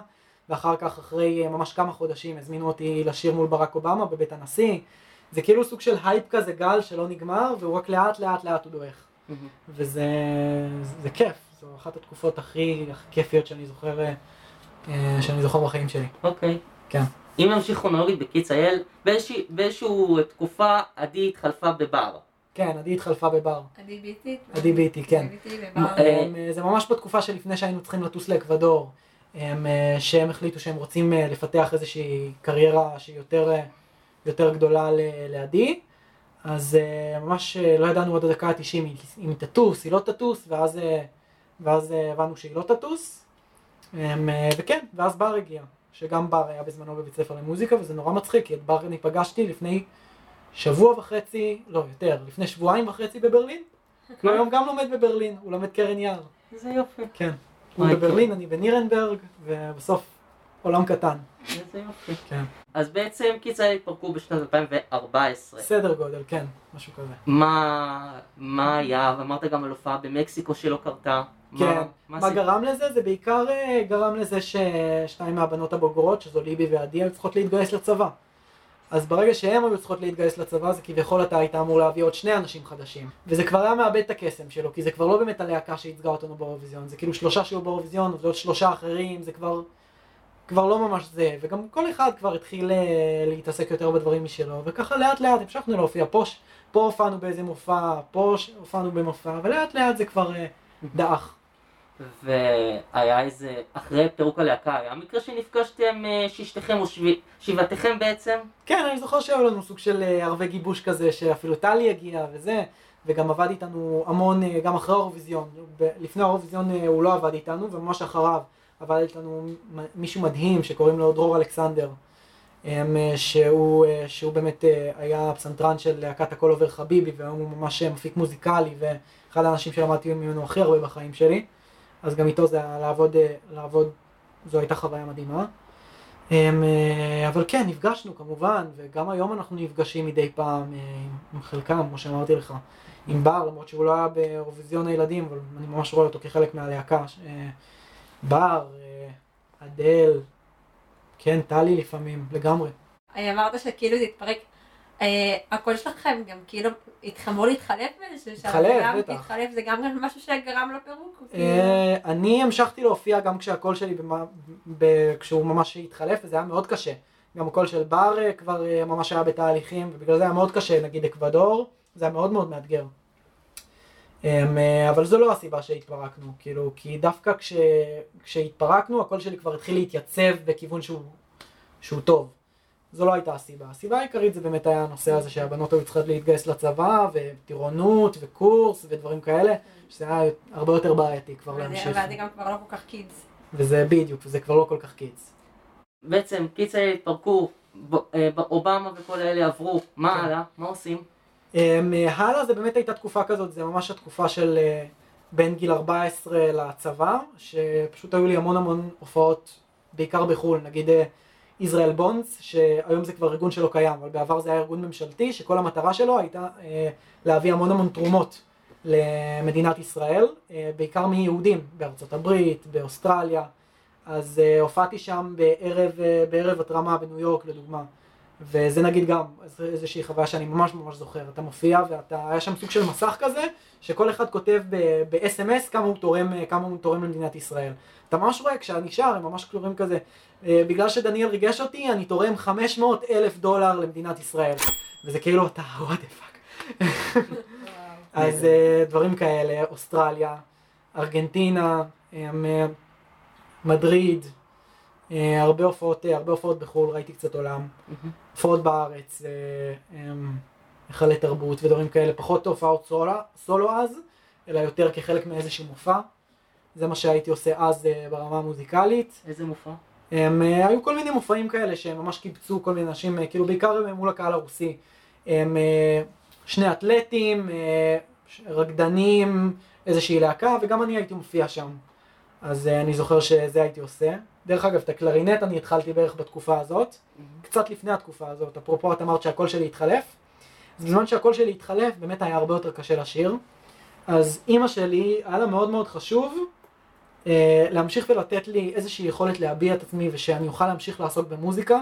ואחר כך אחרי אה, ממש כמה חודשים הזמינו אותי לשיר מול ברק אובמה בבית הנשיא, זה כאילו סוג של הייפ כזה גל שלא נגמר, והוא רק לאט לאט לאט הוא דועך. וזה זה כיף, זו אחת התקופות הכי, הכי כיפיות שאני זוכר, אה, אה, שאני זוכר בחיים שלי, אוקיי. כן. אם נמשיך כרונולוגית בקיץ אייל, באיזושהי תקופה עדי התחלפה בבר. כן, עדי התחלפה בבר, עדי ביטי. עדי ביטי, כן. עדי ביטי אה, זה ממש בתקופה שלפני שהיינו צריכים לטוס לאקוודור, הם, אה, שהם החליטו שהם רוצים אה, לפתח איזושהי קריירה שהיא יותר, אה, יותר גדולה לעדי, אז ממש לא ידענו עד הדקה ה-90 אם היא תטוס, היא לא תטוס, ואז, ואז הבנו שהיא לא תטוס, הם, וכן, ואז בר הגיע, שגם בר היה בזמנו בבית ספר למוזיקה, וזה נורא מצחיק, כי את בר אני פגשתי לפני שבוע וחצי, לא יותר, לפני שבועיים וחצי בברלין, הוא היום גם לומד בברלין, הוא לומד קרן יער. איזה יופי. כן. הוא בברלין, אני בנירנברג, ובסוף עולם קטן. איזה יופי. כן. אז בעצם אייל התפרקו בשנת 2014. סדר גודל, כן, משהו כזה. מה, מה היה, ואמרת גם על הופעה במקסיקו שלא קרתה. כן, מה, מה הסיפור? גרם לזה? זה בעיקר אה, גרם לזה ששתיים מהבנות הבוגרות, שזו ליבי ועדי, היו צריכות להתגייס לצבא. אז ברגע שהן היו צריכות להתגייס לצבא, זה כביכול אתה היית אמור להביא עוד שני אנשים חדשים. וזה כבר היה מאבד את הקסם שלו, כי זה כבר לא באמת הלהקה שייצגה אותנו באירוויזיון, זה כאילו שלושה שהיו באירוויזיון, ועוד שלושה אחרים, זה כבר, כבר לא ממש זה. וגם כל אחד כבר התחיל אה, להתעסק יותר בדברים משלו, וככה לאט לאט המשכנו להופיע. פה, פה הופענו באיזה מופע, פה הופענו במופע, ולאט לאט זה כבר אה, דעך. והיה איזה, אחרי פירוק הלהקה, היה מקרה שנפגשתם אה, שישתכם או שבעתכם בעצם? כן, אני זוכר שהיו לנו סוג של אה, ערבי גיבוש כזה, שאפילו טלי הגיע וזה, וגם עבד איתנו המון, אה, גם אחרי האירוויזיון. לפני האירוויזיון הוא לא עבד איתנו, וממש אחריו עבד איתנו מישהו מדהים שקוראים לו דרור אלכסנדר, אמ, שהוא, שהוא באמת היה פסנתרן של להקת הכל עובר חביבי, והיום הוא ממש מפיק מוזיקלי, ואחד האנשים שלמדתי ממנו הכי הרבה בחיים שלי. אז גם איתו זה היה לעבוד, אה, לעבוד, זו הייתה חוויה מדהימה. אמ, אה, אבל כן, נפגשנו כמובן, וגם היום אנחנו נפגשים מדי פעם אה, עם חלקם, כמו שאמרתי לך, עם בר, למרות שהוא לא היה באירוויזיון הילדים, אבל אני ממש רואה אותו כחלק מהלהקה. בר, אדל, כן, טלי לפעמים, לגמרי. אמרת שכאילו זה התפרק. אה, הקול שלכם גם כאילו התחמו להתחלף באיזשהו שלב. התחלף, בטח. התחלף, זה גם משהו שגרם לפירוק. או כאילו- אה, אני המשכתי להופיע גם כשהקול שלי, כשהוא ממש התחלף, וזה היה מאוד קשה. גם הקול של בר אה, כבר אה, ממש היה בתהליכים, ובגלל זה היה מאוד קשה, נגיד אקוודור, זה היה מאוד מאוד מאתגר. אמ, אה, אבל זו לא הסיבה שהתפרקנו, כאילו, כי דווקא כש, כשהתפרקנו הקול שלי כבר התחיל להתייצב בכיוון שהוא, שהוא טוב. זו לא הייתה הסיבה. הסיבה העיקרית זה באמת היה הנושא הזה שהבנות היו צריכות להתגייס לצבא, וטירונות, וקורס, ודברים כאלה, שזה היה הרבה יותר בעייתי כבר להמשיך. וזה גם כבר לא כל כך קידס. וזה בדיוק, וזה כבר לא כל כך קידס. בעצם קיץ האלה התפרקו, אה, אובמה וכל אלה עברו, מה כן. הלאה? מה עושים? אמ, הלאה זה באמת הייתה תקופה כזאת, זה ממש התקופה של אה, בין גיל 14 לצבא, שפשוט היו לי המון המון הופעות, בעיקר בחו"ל, נגיד ישראל בונדס, שהיום זה כבר ארגון שלא קיים, אבל בעבר זה היה ארגון ממשלתי, שכל המטרה שלו הייתה אה, להביא המון המון תרומות למדינת ישראל, אה, בעיקר מיהודים בארצות הברית, באוסטרליה, אז אה, הופעתי שם בערב, בערב התרמה בניו יורק לדוגמה. וזה נגיד גם איז- איזושהי חוויה שאני ממש ממש זוכר, אתה מופיע ואתה, היה שם סוג של מסך כזה, שכל אחד כותב ב-SMS כמה הוא תורם, כמה הוא תורם למדינת ישראל. אתה ממש רואה כשאני שר, הם ממש כתובים כזה, "אה, בגלל שדניאל ריגש אותי, אני תורם 500 אלף דולר למדינת ישראל. וזה כאילו, אתה, what the fuck. אז אה, דברים כאלה, אוסטרליה, ארגנטינה, אה, מדריד, הרבה הופעות, הרבה הופעות בחו"ל, ראיתי קצת עולם. הופעות בארץ, אה, אמ, היכלי תרבות ודברים כאלה, פחות הופעות סולו אז, אלא יותר כחלק מאיזשהו מופע. זה מה שהייתי עושה אז אה, ברמה המוזיקלית. איזה מופע? הם, אה, היו כל מיני מופעים כאלה שהם ממש קיבצו כל מיני אנשים, אה, כאילו בעיקר מול הקהל הרוסי. הם שני אתלטים, רקדנים, איזושהי להקה, וגם אני הייתי מופיע שם. אז אני זוכר שזה הייתי עושה. דרך אגב, את הקלרינט אני התחלתי בערך בתקופה הזאת, קצת לפני התקופה הזאת, אפרופו את אמרת שהקול שלי התחלף. אז בזמן שהקול שלי התחלף, באמת היה הרבה יותר קשה לשיר. אז אימא שלי, היה לה מאוד מאוד חשוב להמשיך ולתת לי איזושהי יכולת להביע את עצמי ושאני אוכל להמשיך לעסוק במוזיקה,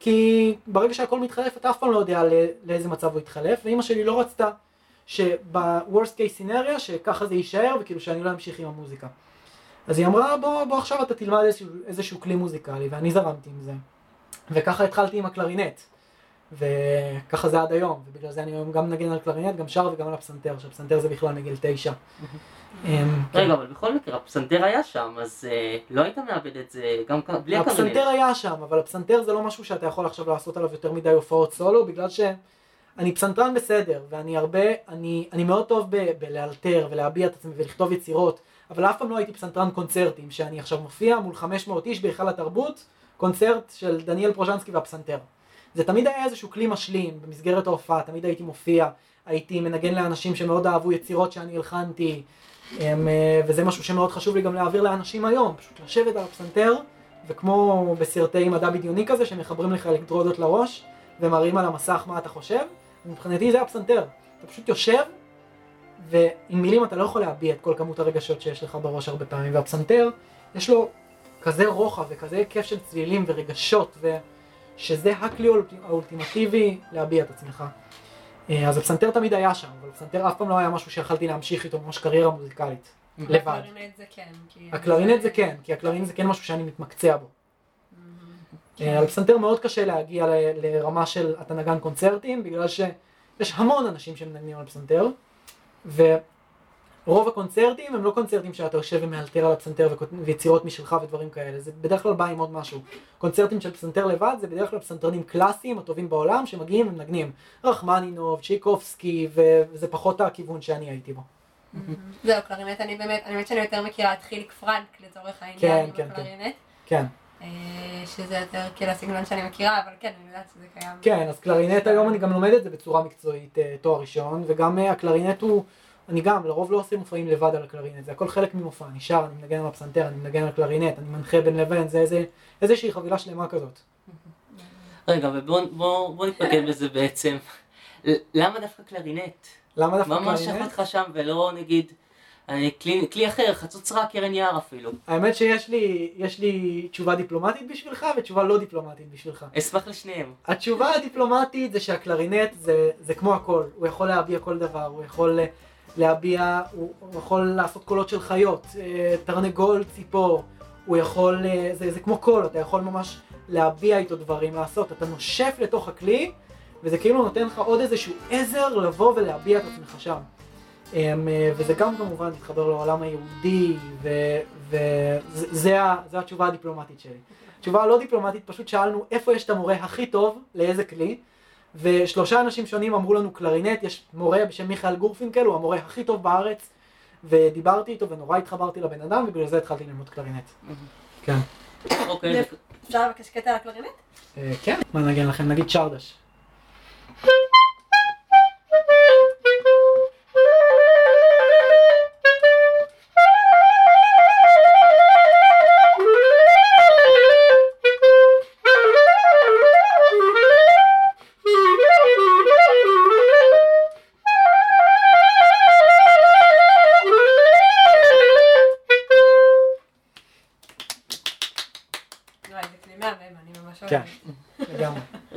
כי ברגע שהקול מתחלף אתה אף פעם לא יודע לא, לאיזה מצב הוא יתחלף, ואימא שלי לא רצתה שב-worst case scenario שככה זה יישאר וכאילו שאני לא אמשיך עם המוזיקה. אז היא אמרה בוא, בוא עכשיו אתה תלמד איזשהו, איזשהו כלי מוזיקלי ואני זרמתי עם זה. וככה התחלתי עם הקלרינט. וככה זה עד היום, ובגלל זה אני היום גם מנגן על קלרינט, גם שר וגם על הפסנתר, שהפסנתר זה בכלל מגיל תשע. אמ, כן. רגע, אבל בכל מקרה, הפסנתר היה שם, אז אה, לא היית מאבד את זה גם בלי הקרנית. הפסנתר היה שם, אבל הפסנתר זה לא משהו שאתה יכול עכשיו לעשות עליו יותר מדי הופעות סולו, בגלל שאני פסנתרן בסדר, ואני הרבה, אני, אני מאוד טוב ב- בלאלתר ולהביע את עצמי ולכתוב יצירות, אבל אף פעם לא הייתי פסנתרן קונצרטים, שאני עכשיו מופיע מול 500 איש בהיכל התרבות, קונצרט של דניאל פרוז'נסקי והפסנתר. זה תמיד היה איזשהו כלי משלים במסגרת ההופעה, תמיד הייתי מופיע, הייתי מנגן לאנשים שמאוד אהבו יצירות שאני הלחנתי, הם, אה, וזה משהו שמאוד חשוב לי גם להעביר לאנשים היום, פשוט לשבת על הפסנתר, וכמו בסרטי מדע בדיוני כזה, שמחברים לך אלקטרודות לראש, ומראים על המסך מה אתה חושב, מבחינתי זה הפסנתר. אתה פשוט יושב, ועם מילים אתה לא יכול להביע את כל כמות הרגשות שיש לך בראש הרבה פעמים, והפסנתר, יש לו כזה רוחב וכזה היקף של צלילים ורגשות, ושזה הכלי האולט- האולטימטיבי להביע את עצמך. אה, אז הפסנתר תמיד היה שם, אבל הפסנתר אף פעם לא היה משהו שיכלתי להמשיך איתו ממש קריירה מוזיקלית, לבד. הקלרינט זה כן. כי- הקלרינט זה כן, כי הקלרינט זה כן משהו שאני מתמקצע בו. אה, על פסנתר מאוד קשה להגיע לרמה של אתה נגן קונצרטים, בגלל שיש המון אנשים שמנגנים על פסנתר, ורוב הקונצרטים הם לא קונצרטים שאתה יושב ומאלתר על הפסנתר ויצירות משלך ודברים כאלה, זה בדרך כלל בא עם עוד משהו. קונצרטים של פסנתר לבד זה בדרך כלל פסנתרנים קלאסיים הטובים בעולם שמגיעים ומנגנים. רחמנינוב, צ'יקובסקי, וזה פחות הכיוון שאני הייתי בו. זהו, קלרינט, אני באמת, אני באמת שאני יותר מכירה את חיליק פרנק לצורך כן, העניין כן, כן. הקלרינט. כן. אה, שזה יותר כאילו הסגנון שאני מכירה, אבל כן, אני יודעת שזה קיים. כן, אז קלרינט היום אני גם לומד את זה בצורה מקצועית, אה, תואר ראשון, וגם אה, הקלרינט הוא, אני גם, לרוב לא עושה מופעים לבד על הקלרינט, זה הכל חלק ממופע, אני שר, אני מנגן על הפסנתר, אני מנגן על קלרינט, אני מנחה בין לבין, זה איזה, איזושהי חבילה שלמה כזאת. רגע, ובואו בוא, בוא נתמקד בזה בעצם. למה דווקא קלרינט? למה דווקא מה מה קלרינט? אותך שם ולא נגיד כלי כלי אחר, חצוצרה, קרן יער אפילו. האמת שיש לי, יש לי תשובה דיפלומטית בשבילך ותשובה לא דיפלומטית בשבילך. אשמח לשניהם. התשובה הדיפלומטית זה שהקלרינט זה, זה כמו הכל, הוא יכול להביע כל דבר, הוא יכול להביע, הוא, הוא יכול לעשות קולות של חיות, אה, תרנגול, ציפור, הוא יכול, אה, זה, זה כמו קול, אתה יכול ממש להביע איתו דברים, לעשות, אתה נושף לתוך הכלי, וזה כאילו נותן לך עוד איזשהו עזר לבוא ולהביע את עצמך שם. אמ, אה, וזה גם כמובן מתחבר לעולם היהודי, וזה התשובה הדיפלומטית שלי. תשובה לא דיפלומטית, פשוט שאלנו איפה יש את המורה הכי טוב, לאיזה כלי, ושלושה אנשים שונים אמרו לנו קלרינט, יש מורה בשם מיכאל גורפינקל, הוא המורה הכי טוב בארץ, ודיברתי איתו ונורא התחברתי לבן אדם, ובגלל זה התחלתי ללמוד קלרינט. כן. אוקיי. אפשר לבקש קטע על הקלרינט? אה, כן, מה נגן לכם? נגיד צ'רדש.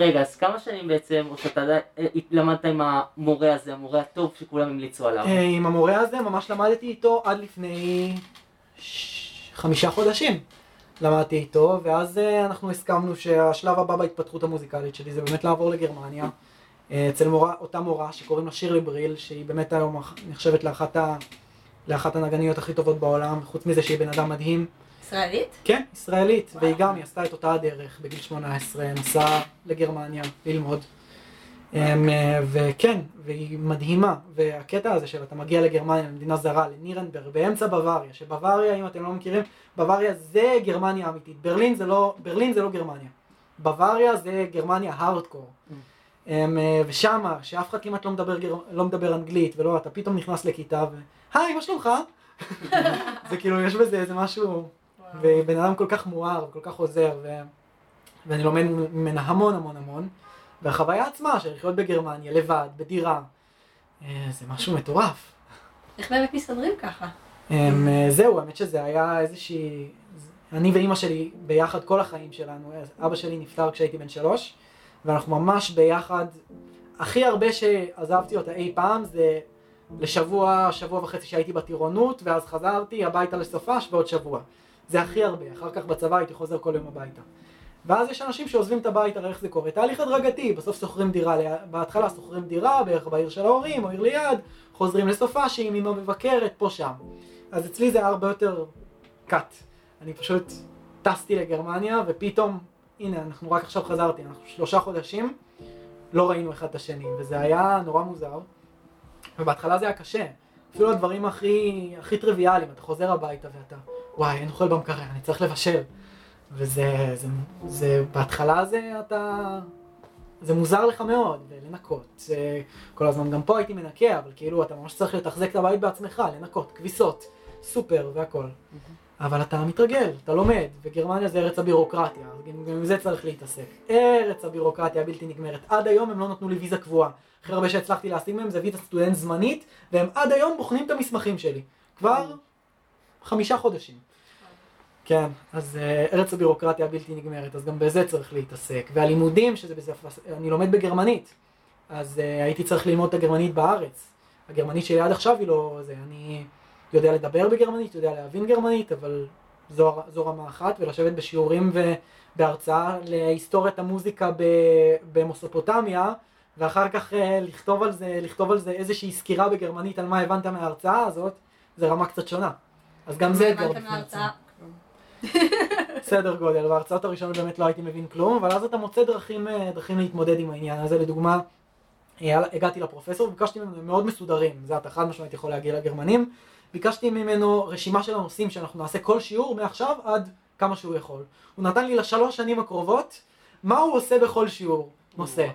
רגע, אז כמה שנים בעצם, או שאתה עדיין- אה, למדת עם המורה הזה, המורה הטוב שכולם המליצו עליו? אה, עם המורה הזה ממש למדתי איתו עד לפני חמישה חודשים. למדתי איתו, ואז אה, אנחנו הסכמנו שהשלב הבא בהתפתחות המוזיקלית שלי זה באמת לעבור לגרמניה. אצל מורה, אותה מורה שקוראים לה שירלי בריל, שהיא באמת היום נחשבת לאחת, ה, לאחת הנגניות הכי טובות בעולם, חוץ מזה שהיא בן אדם מדהים. ישראלית? כן, ישראלית, והיא גם, היא עשתה את אותה הדרך בגיל 18, נסעה לגרמניה ללמוד. אה, וכן, והיא מדהימה, והקטע הזה של אתה מגיע לגרמניה, למדינה זרה, לנירנברג, באמצע בוואריה, שבוואריה, אם אתם לא מכירים, בוואריה זה גרמניה אמיתית, ברלין זה לא, ברלין זה לא גרמניה. בוואריה זה גרמניה הארדקור. אה, ושמה, שאף אחד כמעט לא מדבר, גר... לא מדבר אנגלית, ולא, אתה פתאום נכנס לכיתה ו... היי, מה שלומך? זה כאילו, יש בזה איזה משהו... ובן אדם כל כך מואר וכל כך עוזר, ו... ואני לומד ממנה המון המון המון, והחוויה עצמה של לחיות בגרמניה, לבד, בדירה, אה, זה משהו מטורף. איך באמת מסתדרים ככה? אמ, אה, זהו, האמת שזה היה איזושהי... אני ואימא שלי ביחד כל החיים שלנו, אבא שלי נפטר כשהייתי בן שלוש, ואנחנו ממש ביחד, הכי הרבה שעזבתי אותה אי פעם זה לשבוע, שבוע וחצי שהייתי בטירונות, ואז חזרתי הביתה לסופש ועוד שבוע. זה הכי הרבה, אחר כך בצבא הייתי חוזר כל יום הביתה. ואז יש אנשים שעוזבים את הבית, הרי איך זה קורה? תהליך הדרגתי, בסוף שוכרים דירה, בהתחלה שוכרים דירה בערך בעיר של ההורים או עיר ליד, חוזרים לסופ"שים, אמא מבקרת, פה שם. אז אצלי זה היה הרבה יותר קאט. אני פשוט טסתי לגרמניה, ופתאום, הנה, אנחנו רק עכשיו חזרתי, אנחנו שלושה חודשים, לא ראינו אחד את השני, וזה היה נורא מוזר. ובהתחלה זה היה קשה. אפילו הדברים הכי, הכי טריוויאליים, אתה חוזר הביתה ואתה, וואי, אין אוכל במקרר, אני צריך לבשל. וזה, זה, זה, בהתחלה זה, אתה, זה מוזר לך מאוד, ולנקות. זה, כל הזמן, גם פה הייתי מנקה, אבל כאילו, אתה ממש צריך לתחזק את הבית בעצמך, לנקות, כביסות, סופר והכל. אבל אתה מתרגל, אתה לומד, וגרמניה זה ארץ הבירוקרטיה, גם, גם עם זה צריך להתעסק. ארץ הבירוקרטיה הבלתי נגמרת. עד היום הם לא נתנו לי ויזה קבועה. הכי הרבה שהצלחתי להשיג מהם זה ויזה סטודנט זמנית, והם עד היום בוחנים את המסמכים שלי. כבר חמישה חודשים. כן, אז uh, ארץ הבירוקרטיה הבלתי נגמרת, אז גם בזה צריך להתעסק. והלימודים, שזה בשפה, אני לומד בגרמנית, אז uh, הייתי צריך ללמוד את הגרמנית בארץ. הגרמנית שלי עד עכשיו היא לא זה, אני יודע לדבר בגרמנית, יודע להבין גרמנית, אבל זו, זו רמה אחת, ולשבת בשיעורים ובהרצאה להיסטוריית המוזיקה במוסופוטמיה, ואחר כך uh, לכתוב על זה, לכתוב על זה איזושהי סקירה בגרמנית על מה הבנת מההרצאה הזאת, זה רמה קצת שונה. אז גם זה אתגר בפני עצמו. סדר גודל, בהרצאות הראשונות באמת לא הייתי מבין כלום, אבל אז אתה מוצא דרכים, דרכים להתמודד עם העניין הזה, לדוגמה, הגעתי לפרופסור וביקשתי ממנו, הם מאוד מסודרים, זה אתה חד משמעית יכול להגיע לגרמנים, ביקשתי ממנו רשימה של הנושאים שאנחנו נעשה כל שיעור מעכשיו עד כמה שהוא יכול. הוא נתן לי לשלוש שנים הקרובות, מה הוא עושה בכל שיעור, נושא.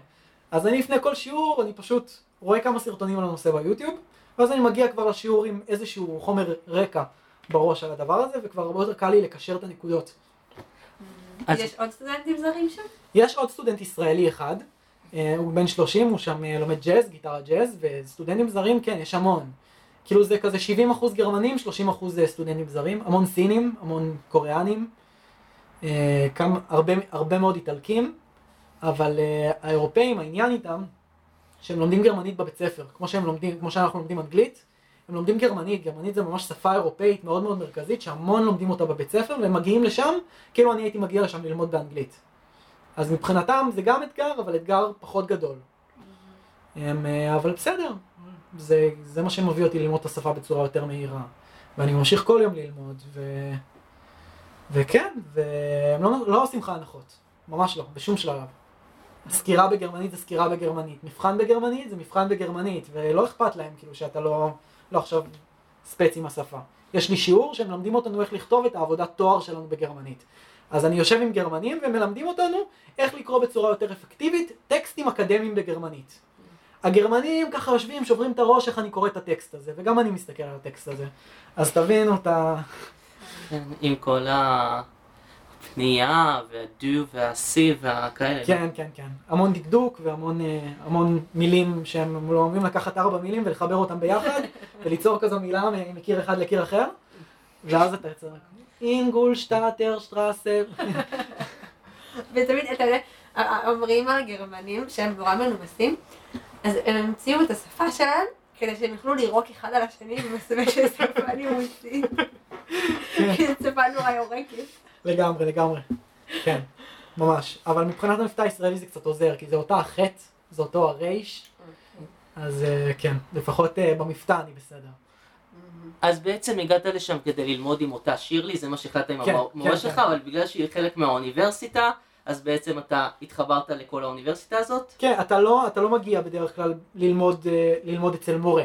אז אני לפני כל שיעור, אני פשוט רואה כמה סרטונים על הנושא ביוטיוב, ואז אני מגיע כבר לשיעור עם איזשהו חומר רקע בראש על הדבר הזה, וכבר הרבה יותר קל לי לקשר את הנקודות. אז- יש עוד סטודנטים זרים שם? יש עוד סטודנט ישראלי אחד, אה, הוא בן 30, הוא שם אה, לומד ג'אז, גיטרה ג'אז, וסטודנטים זרים, כן, יש המון. כאילו זה כזה 70% גרמנים, 30% סטודנטים זרים, המון סינים, המון קוריאנים, אה, כמה, הרבה, הרבה מאוד איטלקים, אבל אה, האירופאים, העניין איתם, שהם לומדים גרמנית בבית ספר, כמו שהם לומדים, כמו שאנחנו לומדים אנגלית, הם לומדים גרמנית, גרמנית זה ממש שפה אירופאית מאוד מאוד מרכזית, שהמון לומדים אותה בבית ספר, והם מגיעים לשם, כאילו אני הייתי מגיע לשם ללמוד באנגלית. אז מבחינתם זה גם אתגר, אבל אתגר פחות גדול. הם, אה, אבל בסדר, זה, זה מה שמביא אותי ללמוד את השפה בצורה יותר מהירה. ואני ממשיך כל יום ללמוד, ו... וכן, והם לא, לא עושים לך הנחות, ממש לא, בשום שלב. סקירה בגרמנית זה סקירה בגרמנית, מבחן בגרמנית זה מבחן בגרמנית, ולא אכפת להם כאילו שאתה לא, לא עכשיו ספץ עם השפה. יש לי שיעור שהם מלמדים אותנו איך לכתוב את העבודת תואר שלנו בגרמנית. אז אני יושב עם גרמנים והם מלמדים אותנו איך לקרוא בצורה יותר אפקטיבית טקסטים אקדמיים בגרמנית. הגרמנים ככה יושבים, שוברים את הראש איך אני קורא את הטקסט הזה, וגם אני מסתכל על הטקסט הזה. אז תבינו את ה... עם כל הפנייה והדו והסי והכאלה. כן, כן, כן. המון דקדוק והמון אה, המון מילים שהם לא אומרים לקחת ארבע מילים ולחבר אותם ביחד, וליצור כזו מילה מקיר אחד לקיר אחר, ואז אתה יוצא רק אינגול, שטאטר, שטראסה. ותמיד, אתה יודע, אומרים על הגרמנים שהם נורא מנומסים, אז הם המציאו את השפה שלהם כדי שהם יוכלו לירוק אחד על השני במסווה של שפה נימוסית. כי זו שפה נורא יורקת. לגמרי, לגמרי. כן, ממש. אבל מבחינת המבטא הישראלי זה קצת עוזר, כי זה אותה החטא, זה אותו הרייש, אז אה, כן, לפחות אה, במבטא אני בסדר. אז בעצם הגעת לשם כדי ללמוד עם אותה שירלי, זה מה שהחלטת עם כן, המורה כן, שלך, כן. אבל בגלל שהיא חלק מהאוניברסיטה, אז בעצם אתה התחברת לכל האוניברסיטה הזאת? כן, אתה לא, אתה לא מגיע בדרך כלל ללמוד, אה, ללמוד אצל מורה.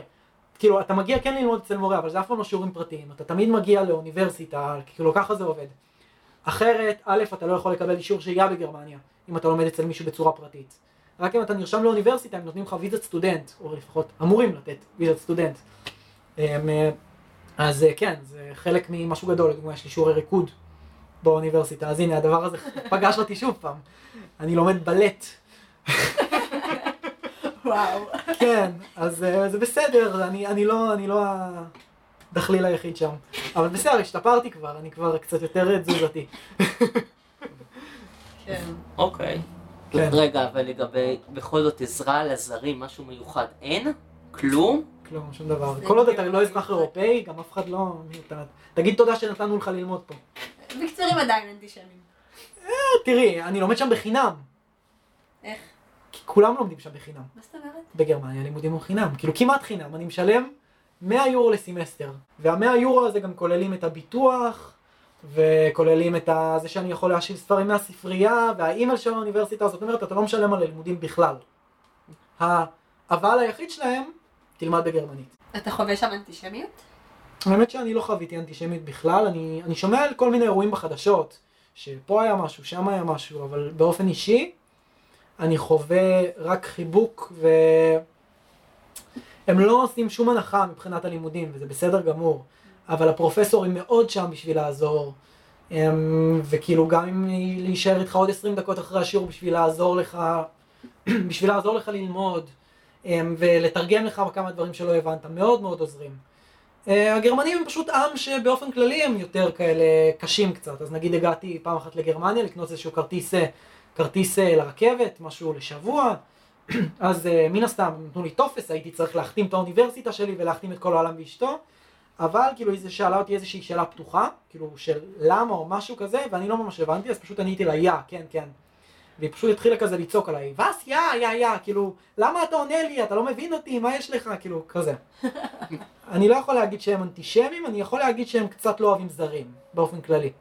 כאילו, אתה מגיע כן ללמוד אצל מורה, אבל זה אף פעם לא שיעורים פרטיים. אתה תמיד מגיע לאוניברסיטה, כאילו ככה זה עובד. אחרת, א', אתה לא יכול לקבל אישור שהייה בגרמניה, אם אתה לומד אצל מישהו בצורה פרטית. רק אם אתה נרשם לאוניברסיטה, הם נותנים לך ויזת סטודנט, או לפחות אמורים לתת ויזת סטודנט. אה, אז אה, כן, זה חלק ממשהו גדול, לדוגמה, יש לי שיעורי ריקוד באוניברסיטה, אז הנה, הדבר הזה פגש אותי שוב פעם. אני לומד בלט. וואו. כן, אז אה, זה בסדר, אני, אני לא, אני לא הדחליל היחיד שם. אבל בסדר, השתפרתי כבר, אני כבר קצת יותר תזוזתי. כן. אוקיי. כן. רגע, אבל לגבי, בכל זאת עזרה לזרים, משהו מיוחד, אין? כלום? כלום, שום דבר. כל עוד אתה לא אזרח אירופאי, גם אף אחד לא... תגיד תודה שנתנו לך ללמוד פה. בקצרים עדיין אנטישמים. תראי, אני לומד שם בחינם. איך? כי כולם לומדים שם בחינם. מה זאת אומרת? בגרמניה לימודים הוא חינם. כאילו כמעט חינם. אני משלם 100 יורו לסמסטר. וה-100 יורו הזה גם כוללים את הביטוח, וכוללים את ה- זה שאני יכול להשאיל ספרים מהספרייה, והאימייל של האוניברסיטה, זאת אומרת, אתה לא משלם על הלימודים בכלל. האבל היחיד שלהם, תלמד בגרמנית. אתה חווה שם אנטישמיות? האמת שאני לא חוויתי אנטישמיות בכלל, אני, אני שומע על כל מיני אירועים בחדשות, שפה היה משהו, שם היה משהו, אבל באופן אישי, אני חווה רק חיבוק, והם לא עושים שום הנחה מבחינת הלימודים, וזה בסדר גמור, אבל הפרופסורים מאוד שם בשביל לעזור, הם, וכאילו גם אם להישאר איתך עוד 20 דקות אחרי השיעור בשביל לעזור לך, בשביל לעזור לך ללמוד, הם, ולתרגם לך כמה דברים שלא הבנת, מאוד מאוד עוזרים. אה, הגרמנים הם פשוט עם שבאופן כללי הם יותר כאלה קשים קצת, אז נגיד הגעתי פעם אחת לגרמניה לקנות איזשהו כרטיס, אה, כרטיס אה, לרכבת, משהו לשבוע, אז אה, מן הסתם נתנו לי טופס, הייתי צריך להחתים את האוניברסיטה שלי ולהחתים את כל העולם ואשתו, אבל כאילו היא שאלה אותי איזושהי שאלה פתוחה, כאילו של למה או משהו כזה, ואני לא ממש הבנתי, אז פשוט עניתי לה יא, כן, כן. והיא פשוט התחילה כזה לצעוק עליי, וס יא, יא, יא, כאילו, למה אתה עונה לי, אתה לא מבין אותי, מה יש לך, כאילו, כזה. אני לא יכול להגיד שהם אנטישמים, אני יכול להגיד שהם קצת לא אוהבים זרים, באופן כללי.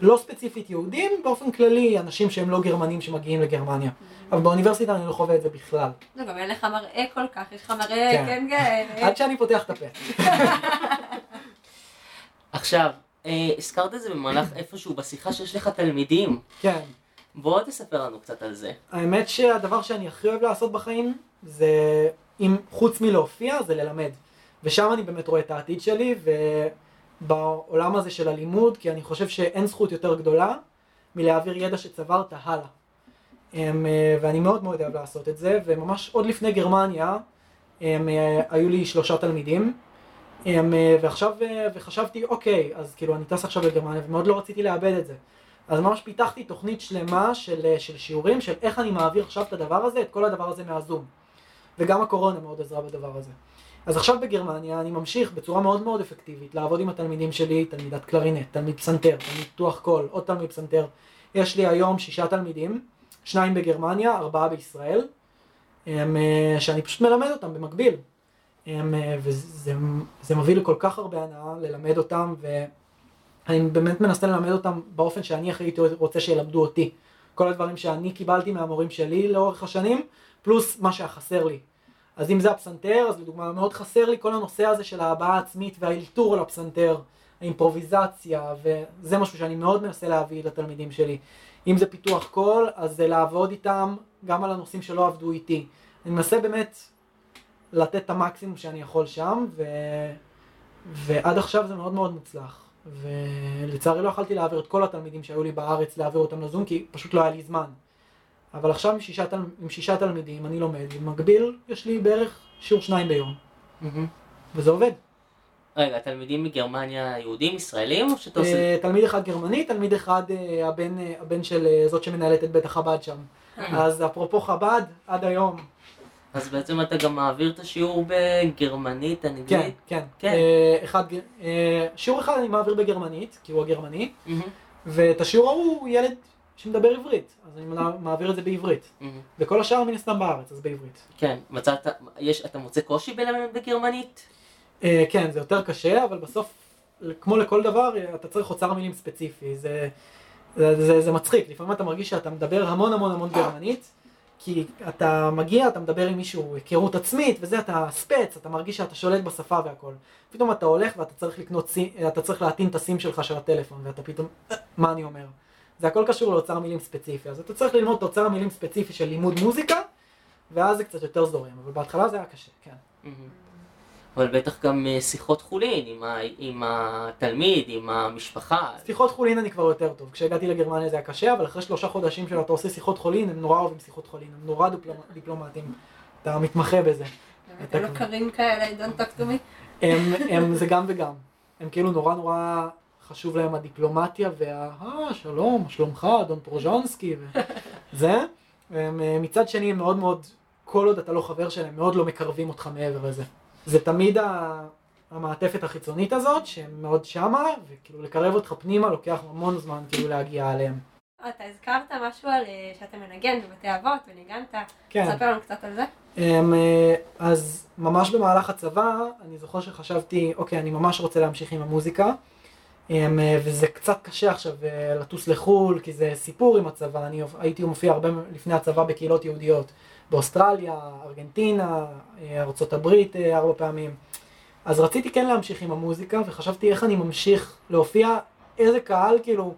לא ספציפית יהודים, באופן כללי אנשים שהם לא גרמנים שמגיעים לגרמניה. אבל באוניברסיטה אני לא חווה את זה בכלל. לא, גם אין לך מראה כל כך, יש לך מראה, כן. כן, כן. עד שאני פותח את הפה. עכשיו, אה, הזכרת את זה במהלך איפשהו בשיחה שיש לך תלמידים. כן. בוא תספר לנו קצת על זה. האמת שהדבר שאני הכי אוהב לעשות בחיים, זה, אם חוץ מלהופיע, זה ללמד. ושם אני באמת רואה את העתיד שלי, ובעולם הזה של הלימוד, כי אני חושב שאין זכות יותר גדולה מלהעביר ידע שצברת הלאה. הם, אה, ואני מאוד מאוד אוהב לעשות את זה, וממש עוד לפני גרמניה, הם, אה, היו לי שלושה תלמידים, הם, אה, ועכשיו, וחשבתי, אוקיי, אז כאילו אני טס עכשיו לגרמניה, ומאוד לא רציתי לאבד את זה. אז ממש פיתחתי תוכנית שלמה של, של שיעורים, של איך אני מעביר עכשיו את הדבר הזה, את כל הדבר הזה מהזום. וגם הקורונה מאוד עזרה בדבר הזה. אז עכשיו בגרמניה אני ממשיך בצורה מאוד מאוד אפקטיבית לעבוד עם התלמידים שלי, תלמידת קלרינט, תלמיד פסנתר, תלמיד פיתוח קול, עוד תלמיד פסנתר. יש לי היום שישה תלמידים, שניים בגרמניה, ארבעה בישראל, הם, אה, שאני פשוט מלמד אותם במקביל. הם, אה, וזה זה מביא לכל כך הרבה הנאה ללמד אותם, ואני באמת מנסה ללמד אותם באופן שאני הכי הייתי רוצה שילמדו אותי. כל הדברים שאני קיבלתי מהמורים שלי לאורך השנים, פלוס מה שהיה חסר לי. אז אם זה הפסנתר, אז לדוגמה מאוד חסר לי כל הנושא הזה של ההבעה העצמית והאלתור על הפסנתר, האימפרוביזציה, וזה משהו שאני מאוד מנסה להביא לתלמידים שלי. אם זה פיתוח קול, אז זה לעבוד איתם גם על הנושאים שלא עבדו איתי. אני מנסה באמת לתת את המקסימום שאני יכול שם, ו... ועד עכשיו זה מאוד מאוד מוצלח. ולצערי לא יכולתי להעביר את כל התלמידים שהיו לי בארץ, להעביר אותם לזום, כי פשוט לא היה לי זמן. אבל עכשיו עם שישה, תל... עם שישה תלמידים אני לומד, במקביל יש לי בערך שיעור שניים ביום. וזה עובד. רגע, תלמידים מגרמניה יהודים, ישראלים, או שאתה עושה... אה, תלמיד אחד גרמני, תלמיד אחד אה, הבן, אה, הבן של זאת שמנהלת את בית החב"ד שם. אז אפרופו חב"ד, עד היום. אז בעצם אתה גם מעביר את השיעור בגרמנית, אנגלית? כן, כן. כן. אחד, שיעור אחד אני מעביר בגרמנית, כי הוא הגרמני, ואת השיעור ההוא הוא ילד שמדבר עברית, אז אני מעביר את זה בעברית. וכל השאר מן הסתם בארץ, אז בעברית. כן, מצאת, יש, אתה מוצא קושי בלמד בגרמנית? אה, כן, זה יותר קשה, אבל בסוף, כמו לכל דבר, אתה צריך אוצר מילים ספציפי. זה, זה, זה, זה מצחיק, לפעמים אתה מרגיש שאתה מדבר המון המון המון גרמנית, כי אתה מגיע, אתה מדבר עם מישהו, היכרות עצמית, וזה, אתה ספץ, אתה מרגיש שאתה שולט בשפה והכל. פתאום אתה הולך ואתה צריך לקנות, אתה צריך להטעין את הסים שלך של הטלפון, ואתה פתאום, מה אני אומר? זה הכל קשור לאוצר מילים ספציפי, אז אתה צריך ללמוד את אוצר המילים ספציפי של לימוד מוזיקה, ואז זה קצת יותר זורם, אבל בהתחלה זה היה קשה, כן. אבל בטח גם אה, שיחות חולין עם, ה, עם התלמיד, עם המשפחה. שיחות חולין אני כבר יותר טוב. כשהגעתי לגרמניה זה היה קשה, אבל אחרי שלושה חודשים שאתה עושה שיחות חולין, הם נורא אוהבים שיחות חולין, הם נורא דיפלומטיים. אתה מתמחה בזה. אתם לא קרים כאלה, don't talk to me? הם, הם, זה גם וגם. הם כאילו נורא נורא חשוב להם הדיפלומטיה וה... אה, שלום, שלומך, אדון פרוז'ונסקי וזה. מצד שני הם מאוד מאוד, כל עוד אתה לא חבר שלהם, מאוד לא מקרבים אותך מעבר לזה. זה תמיד המעטפת החיצונית הזאת, שהם מאוד שמה, וכאילו לקרב אותך פנימה לוקח המון זמן כאילו להגיע אליהם. אתה הזכרת משהו על אה, שאתה מנגן בבתי אבות וניגנת, כן. תספר לנו קצת על זה. אה, אז ממש במהלך הצבא, אני זוכר שחשבתי, אוקיי, אני ממש רוצה להמשיך עם המוזיקה, אה, וזה קצת קשה עכשיו לטוס לחו"ל, כי זה סיפור עם הצבא, אני הייתי מופיע הרבה לפני הצבא בקהילות יהודיות. באוסטרליה, ארגנטינה, אה, ארה"ב אה, ארבע פעמים. אז רציתי כן להמשיך עם המוזיקה, וחשבתי איך אני ממשיך להופיע, איזה קהל כאילו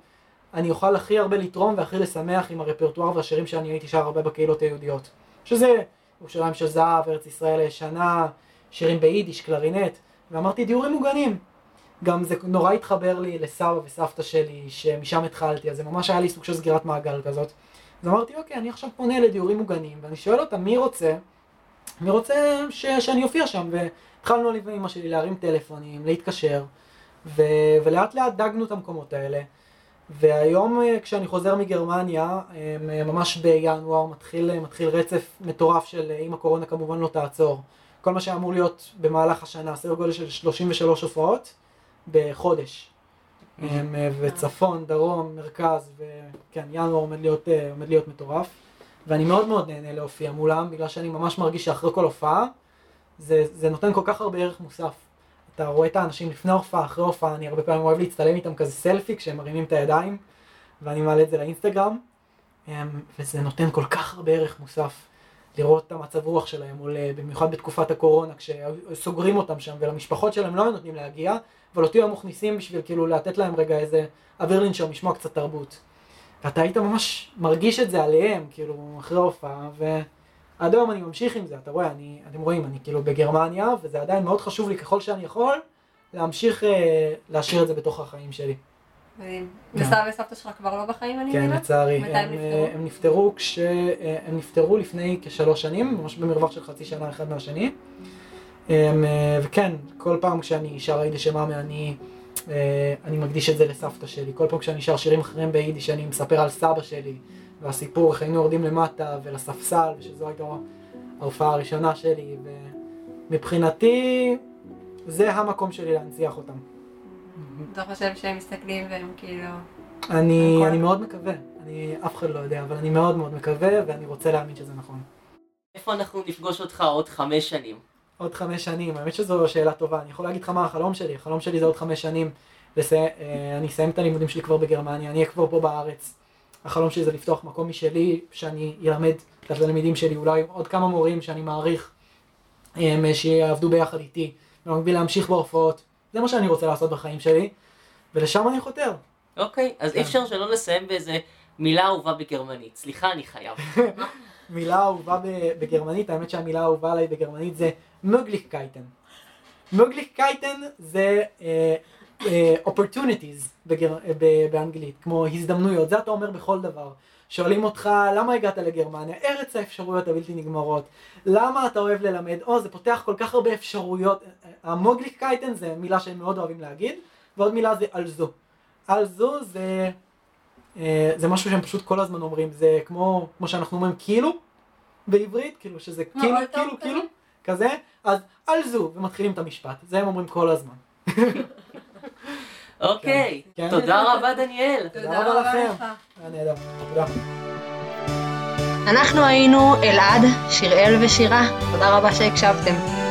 אני אוכל הכי הרבה לתרום והכי לשמח עם הרפרטואר והשירים שאני הייתי שר הרבה בקהילות היהודיות. שזה ירושלים של זהב, ארץ ישראל הישנה, שירים ביידיש, קלרינט, ואמרתי דיורים מוגנים. גם זה נורא התחבר לי לסבא וסבתא שלי, שמשם התחלתי, אז זה ממש היה לי סוג של סגירת מעגל כזאת. אז אמרתי, אוקיי, אני עכשיו פונה לדיורים מוגנים, ואני שואל אותם, מי רוצה? מי רוצה ש... שאני אופיע שם? והתחלנו אני ואימא שלי להרים טלפונים, להתקשר, ו... ולאט לאט דגנו את המקומות האלה. והיום אה, כשאני חוזר מגרמניה, אה, ממש בינואר מתחיל, מתחיל רצף מטורף של אה, אם הקורונה כמובן לא תעצור. כל מה שאמור להיות במהלך השנה, סדר גודל של 33 הופעות בחודש. אה, וצפון, דרום, מרכז, וכן, ינואר עומד להיות, אה, עומד להיות מטורף. ואני מאוד מאוד נהנה להופיע מולם, בגלל שאני ממש מרגיש שאחרי כל הופעה, זה, זה נותן כל כך הרבה ערך מוסף. אתה רואה את האנשים לפני הופעה, אחרי הופעה, אני הרבה פעמים אוהב להצטלם איתם כזה סלפי כשהם מרימים את הידיים, ואני מעלה את זה לאינסטגרם, וזה נותן כל כך הרבה ערך מוסף. לראות את המצב רוח שלהם עולה, במיוחד בתקופת הקורונה, כשסוגרים אותם שם, ולמשפחות שלהם לא נותנים להגיע, אבל אותי הם מכניסים בשביל כאילו לתת להם רגע איזה אוויר לנשום, לשמוע קצת תרבות. ואתה היית ממש מרגיש את זה עליהם, כאילו, אחרי ההופעה, ועד היום אני ממשיך עם זה, אתה רואה, אני, אתם רואים, אני כאילו בגרמניה, וזה עדיין מאוד חשוב לי ככל שאני יכול, להמשיך אה, להשאיר את זה בתוך החיים שלי. וסבא וסבתא שלך כבר לא בחיים, אני מבינה? כן, לצערי. מתי הם נפטרו? הם נפטרו כש... אה, הם נפטרו לפני כשלוש שנים, ממש במרווח של חצי שנה אחד מהשני. אמ, אה, וכן, כל פעם כשאני שר היידיש אמאמה אני, אה, אני מקדיש את זה לסבתא שלי. כל פעם כשאני שר שירים אחרים ביידיש אני מספר על סבא שלי, והסיפור איך היינו יורדים למטה ולספסל, ושזו הייתה ההופעה הראשונה שלי, ומבחינתי זה המקום שלי להנציח אותם. אתה חושב שהם מסתכלים והם כאילו... אני, אני מאוד מקווה, אני אף אחד לא יודע, אבל אני מאוד מאוד מקווה ואני רוצה להאמין שזה נכון. איפה אנחנו נפגוש אותך עוד חמש שנים? עוד חמש שנים, האמת שזו שאלה טובה, אני יכול להגיד לך מה החלום שלי, החלום שלי זה עוד חמש שנים, לסיים, אה, אני אסיים את הלימודים שלי כבר בגרמניה, אני אהיה כבר פה בארץ, החלום שלי זה לפתוח מקום משלי, שאני אלמד את התלמידים שלי, אולי עוד כמה מורים שאני מעריך, אה, שיעבדו ביחד איתי, במקביל להמשיך בהופעות, זה מה שאני רוצה לעשות בחיים שלי, ולשם אני חותר. אוקיי, אז כן. אי אפשר שלא לסיים באיזה מילה אהובה בגרמנית. סליחה, אני חייב. מילה אהובה בגרמנית, האמת שהמילה האהובה עליי בגרמנית זה möglichkeiten. möglichkeiten זה אה, אה, opportunities בגר... ב- באנגלית, כמו הזדמנויות, זה אתה אומר בכל דבר. שואלים אותך למה הגעת לגרמניה, ארץ האפשרויות הבלתי נגמרות, למה אתה אוהב ללמד, או זה פותח כל כך הרבה אפשרויות, המוגליכקייטן זה מילה שהם מאוד אוהבים להגיד, ועוד מילה זה על זו. על זו זה, אה, זה משהו שהם פשוט כל הזמן אומרים, זה כמו, כמו שאנחנו אומרים כאילו בעברית, כאילו שזה כאילו, כאילו? כאילו, כזה, אז על זו, ומתחילים את המשפט, זה הם אומרים כל הזמן. אוקיי, כן. תודה רבה דניאל. תודה רבה לכם. היה נהדר, תודה. אנחנו היינו אלעד, שיראל ושירה, תודה רבה שהקשבתם.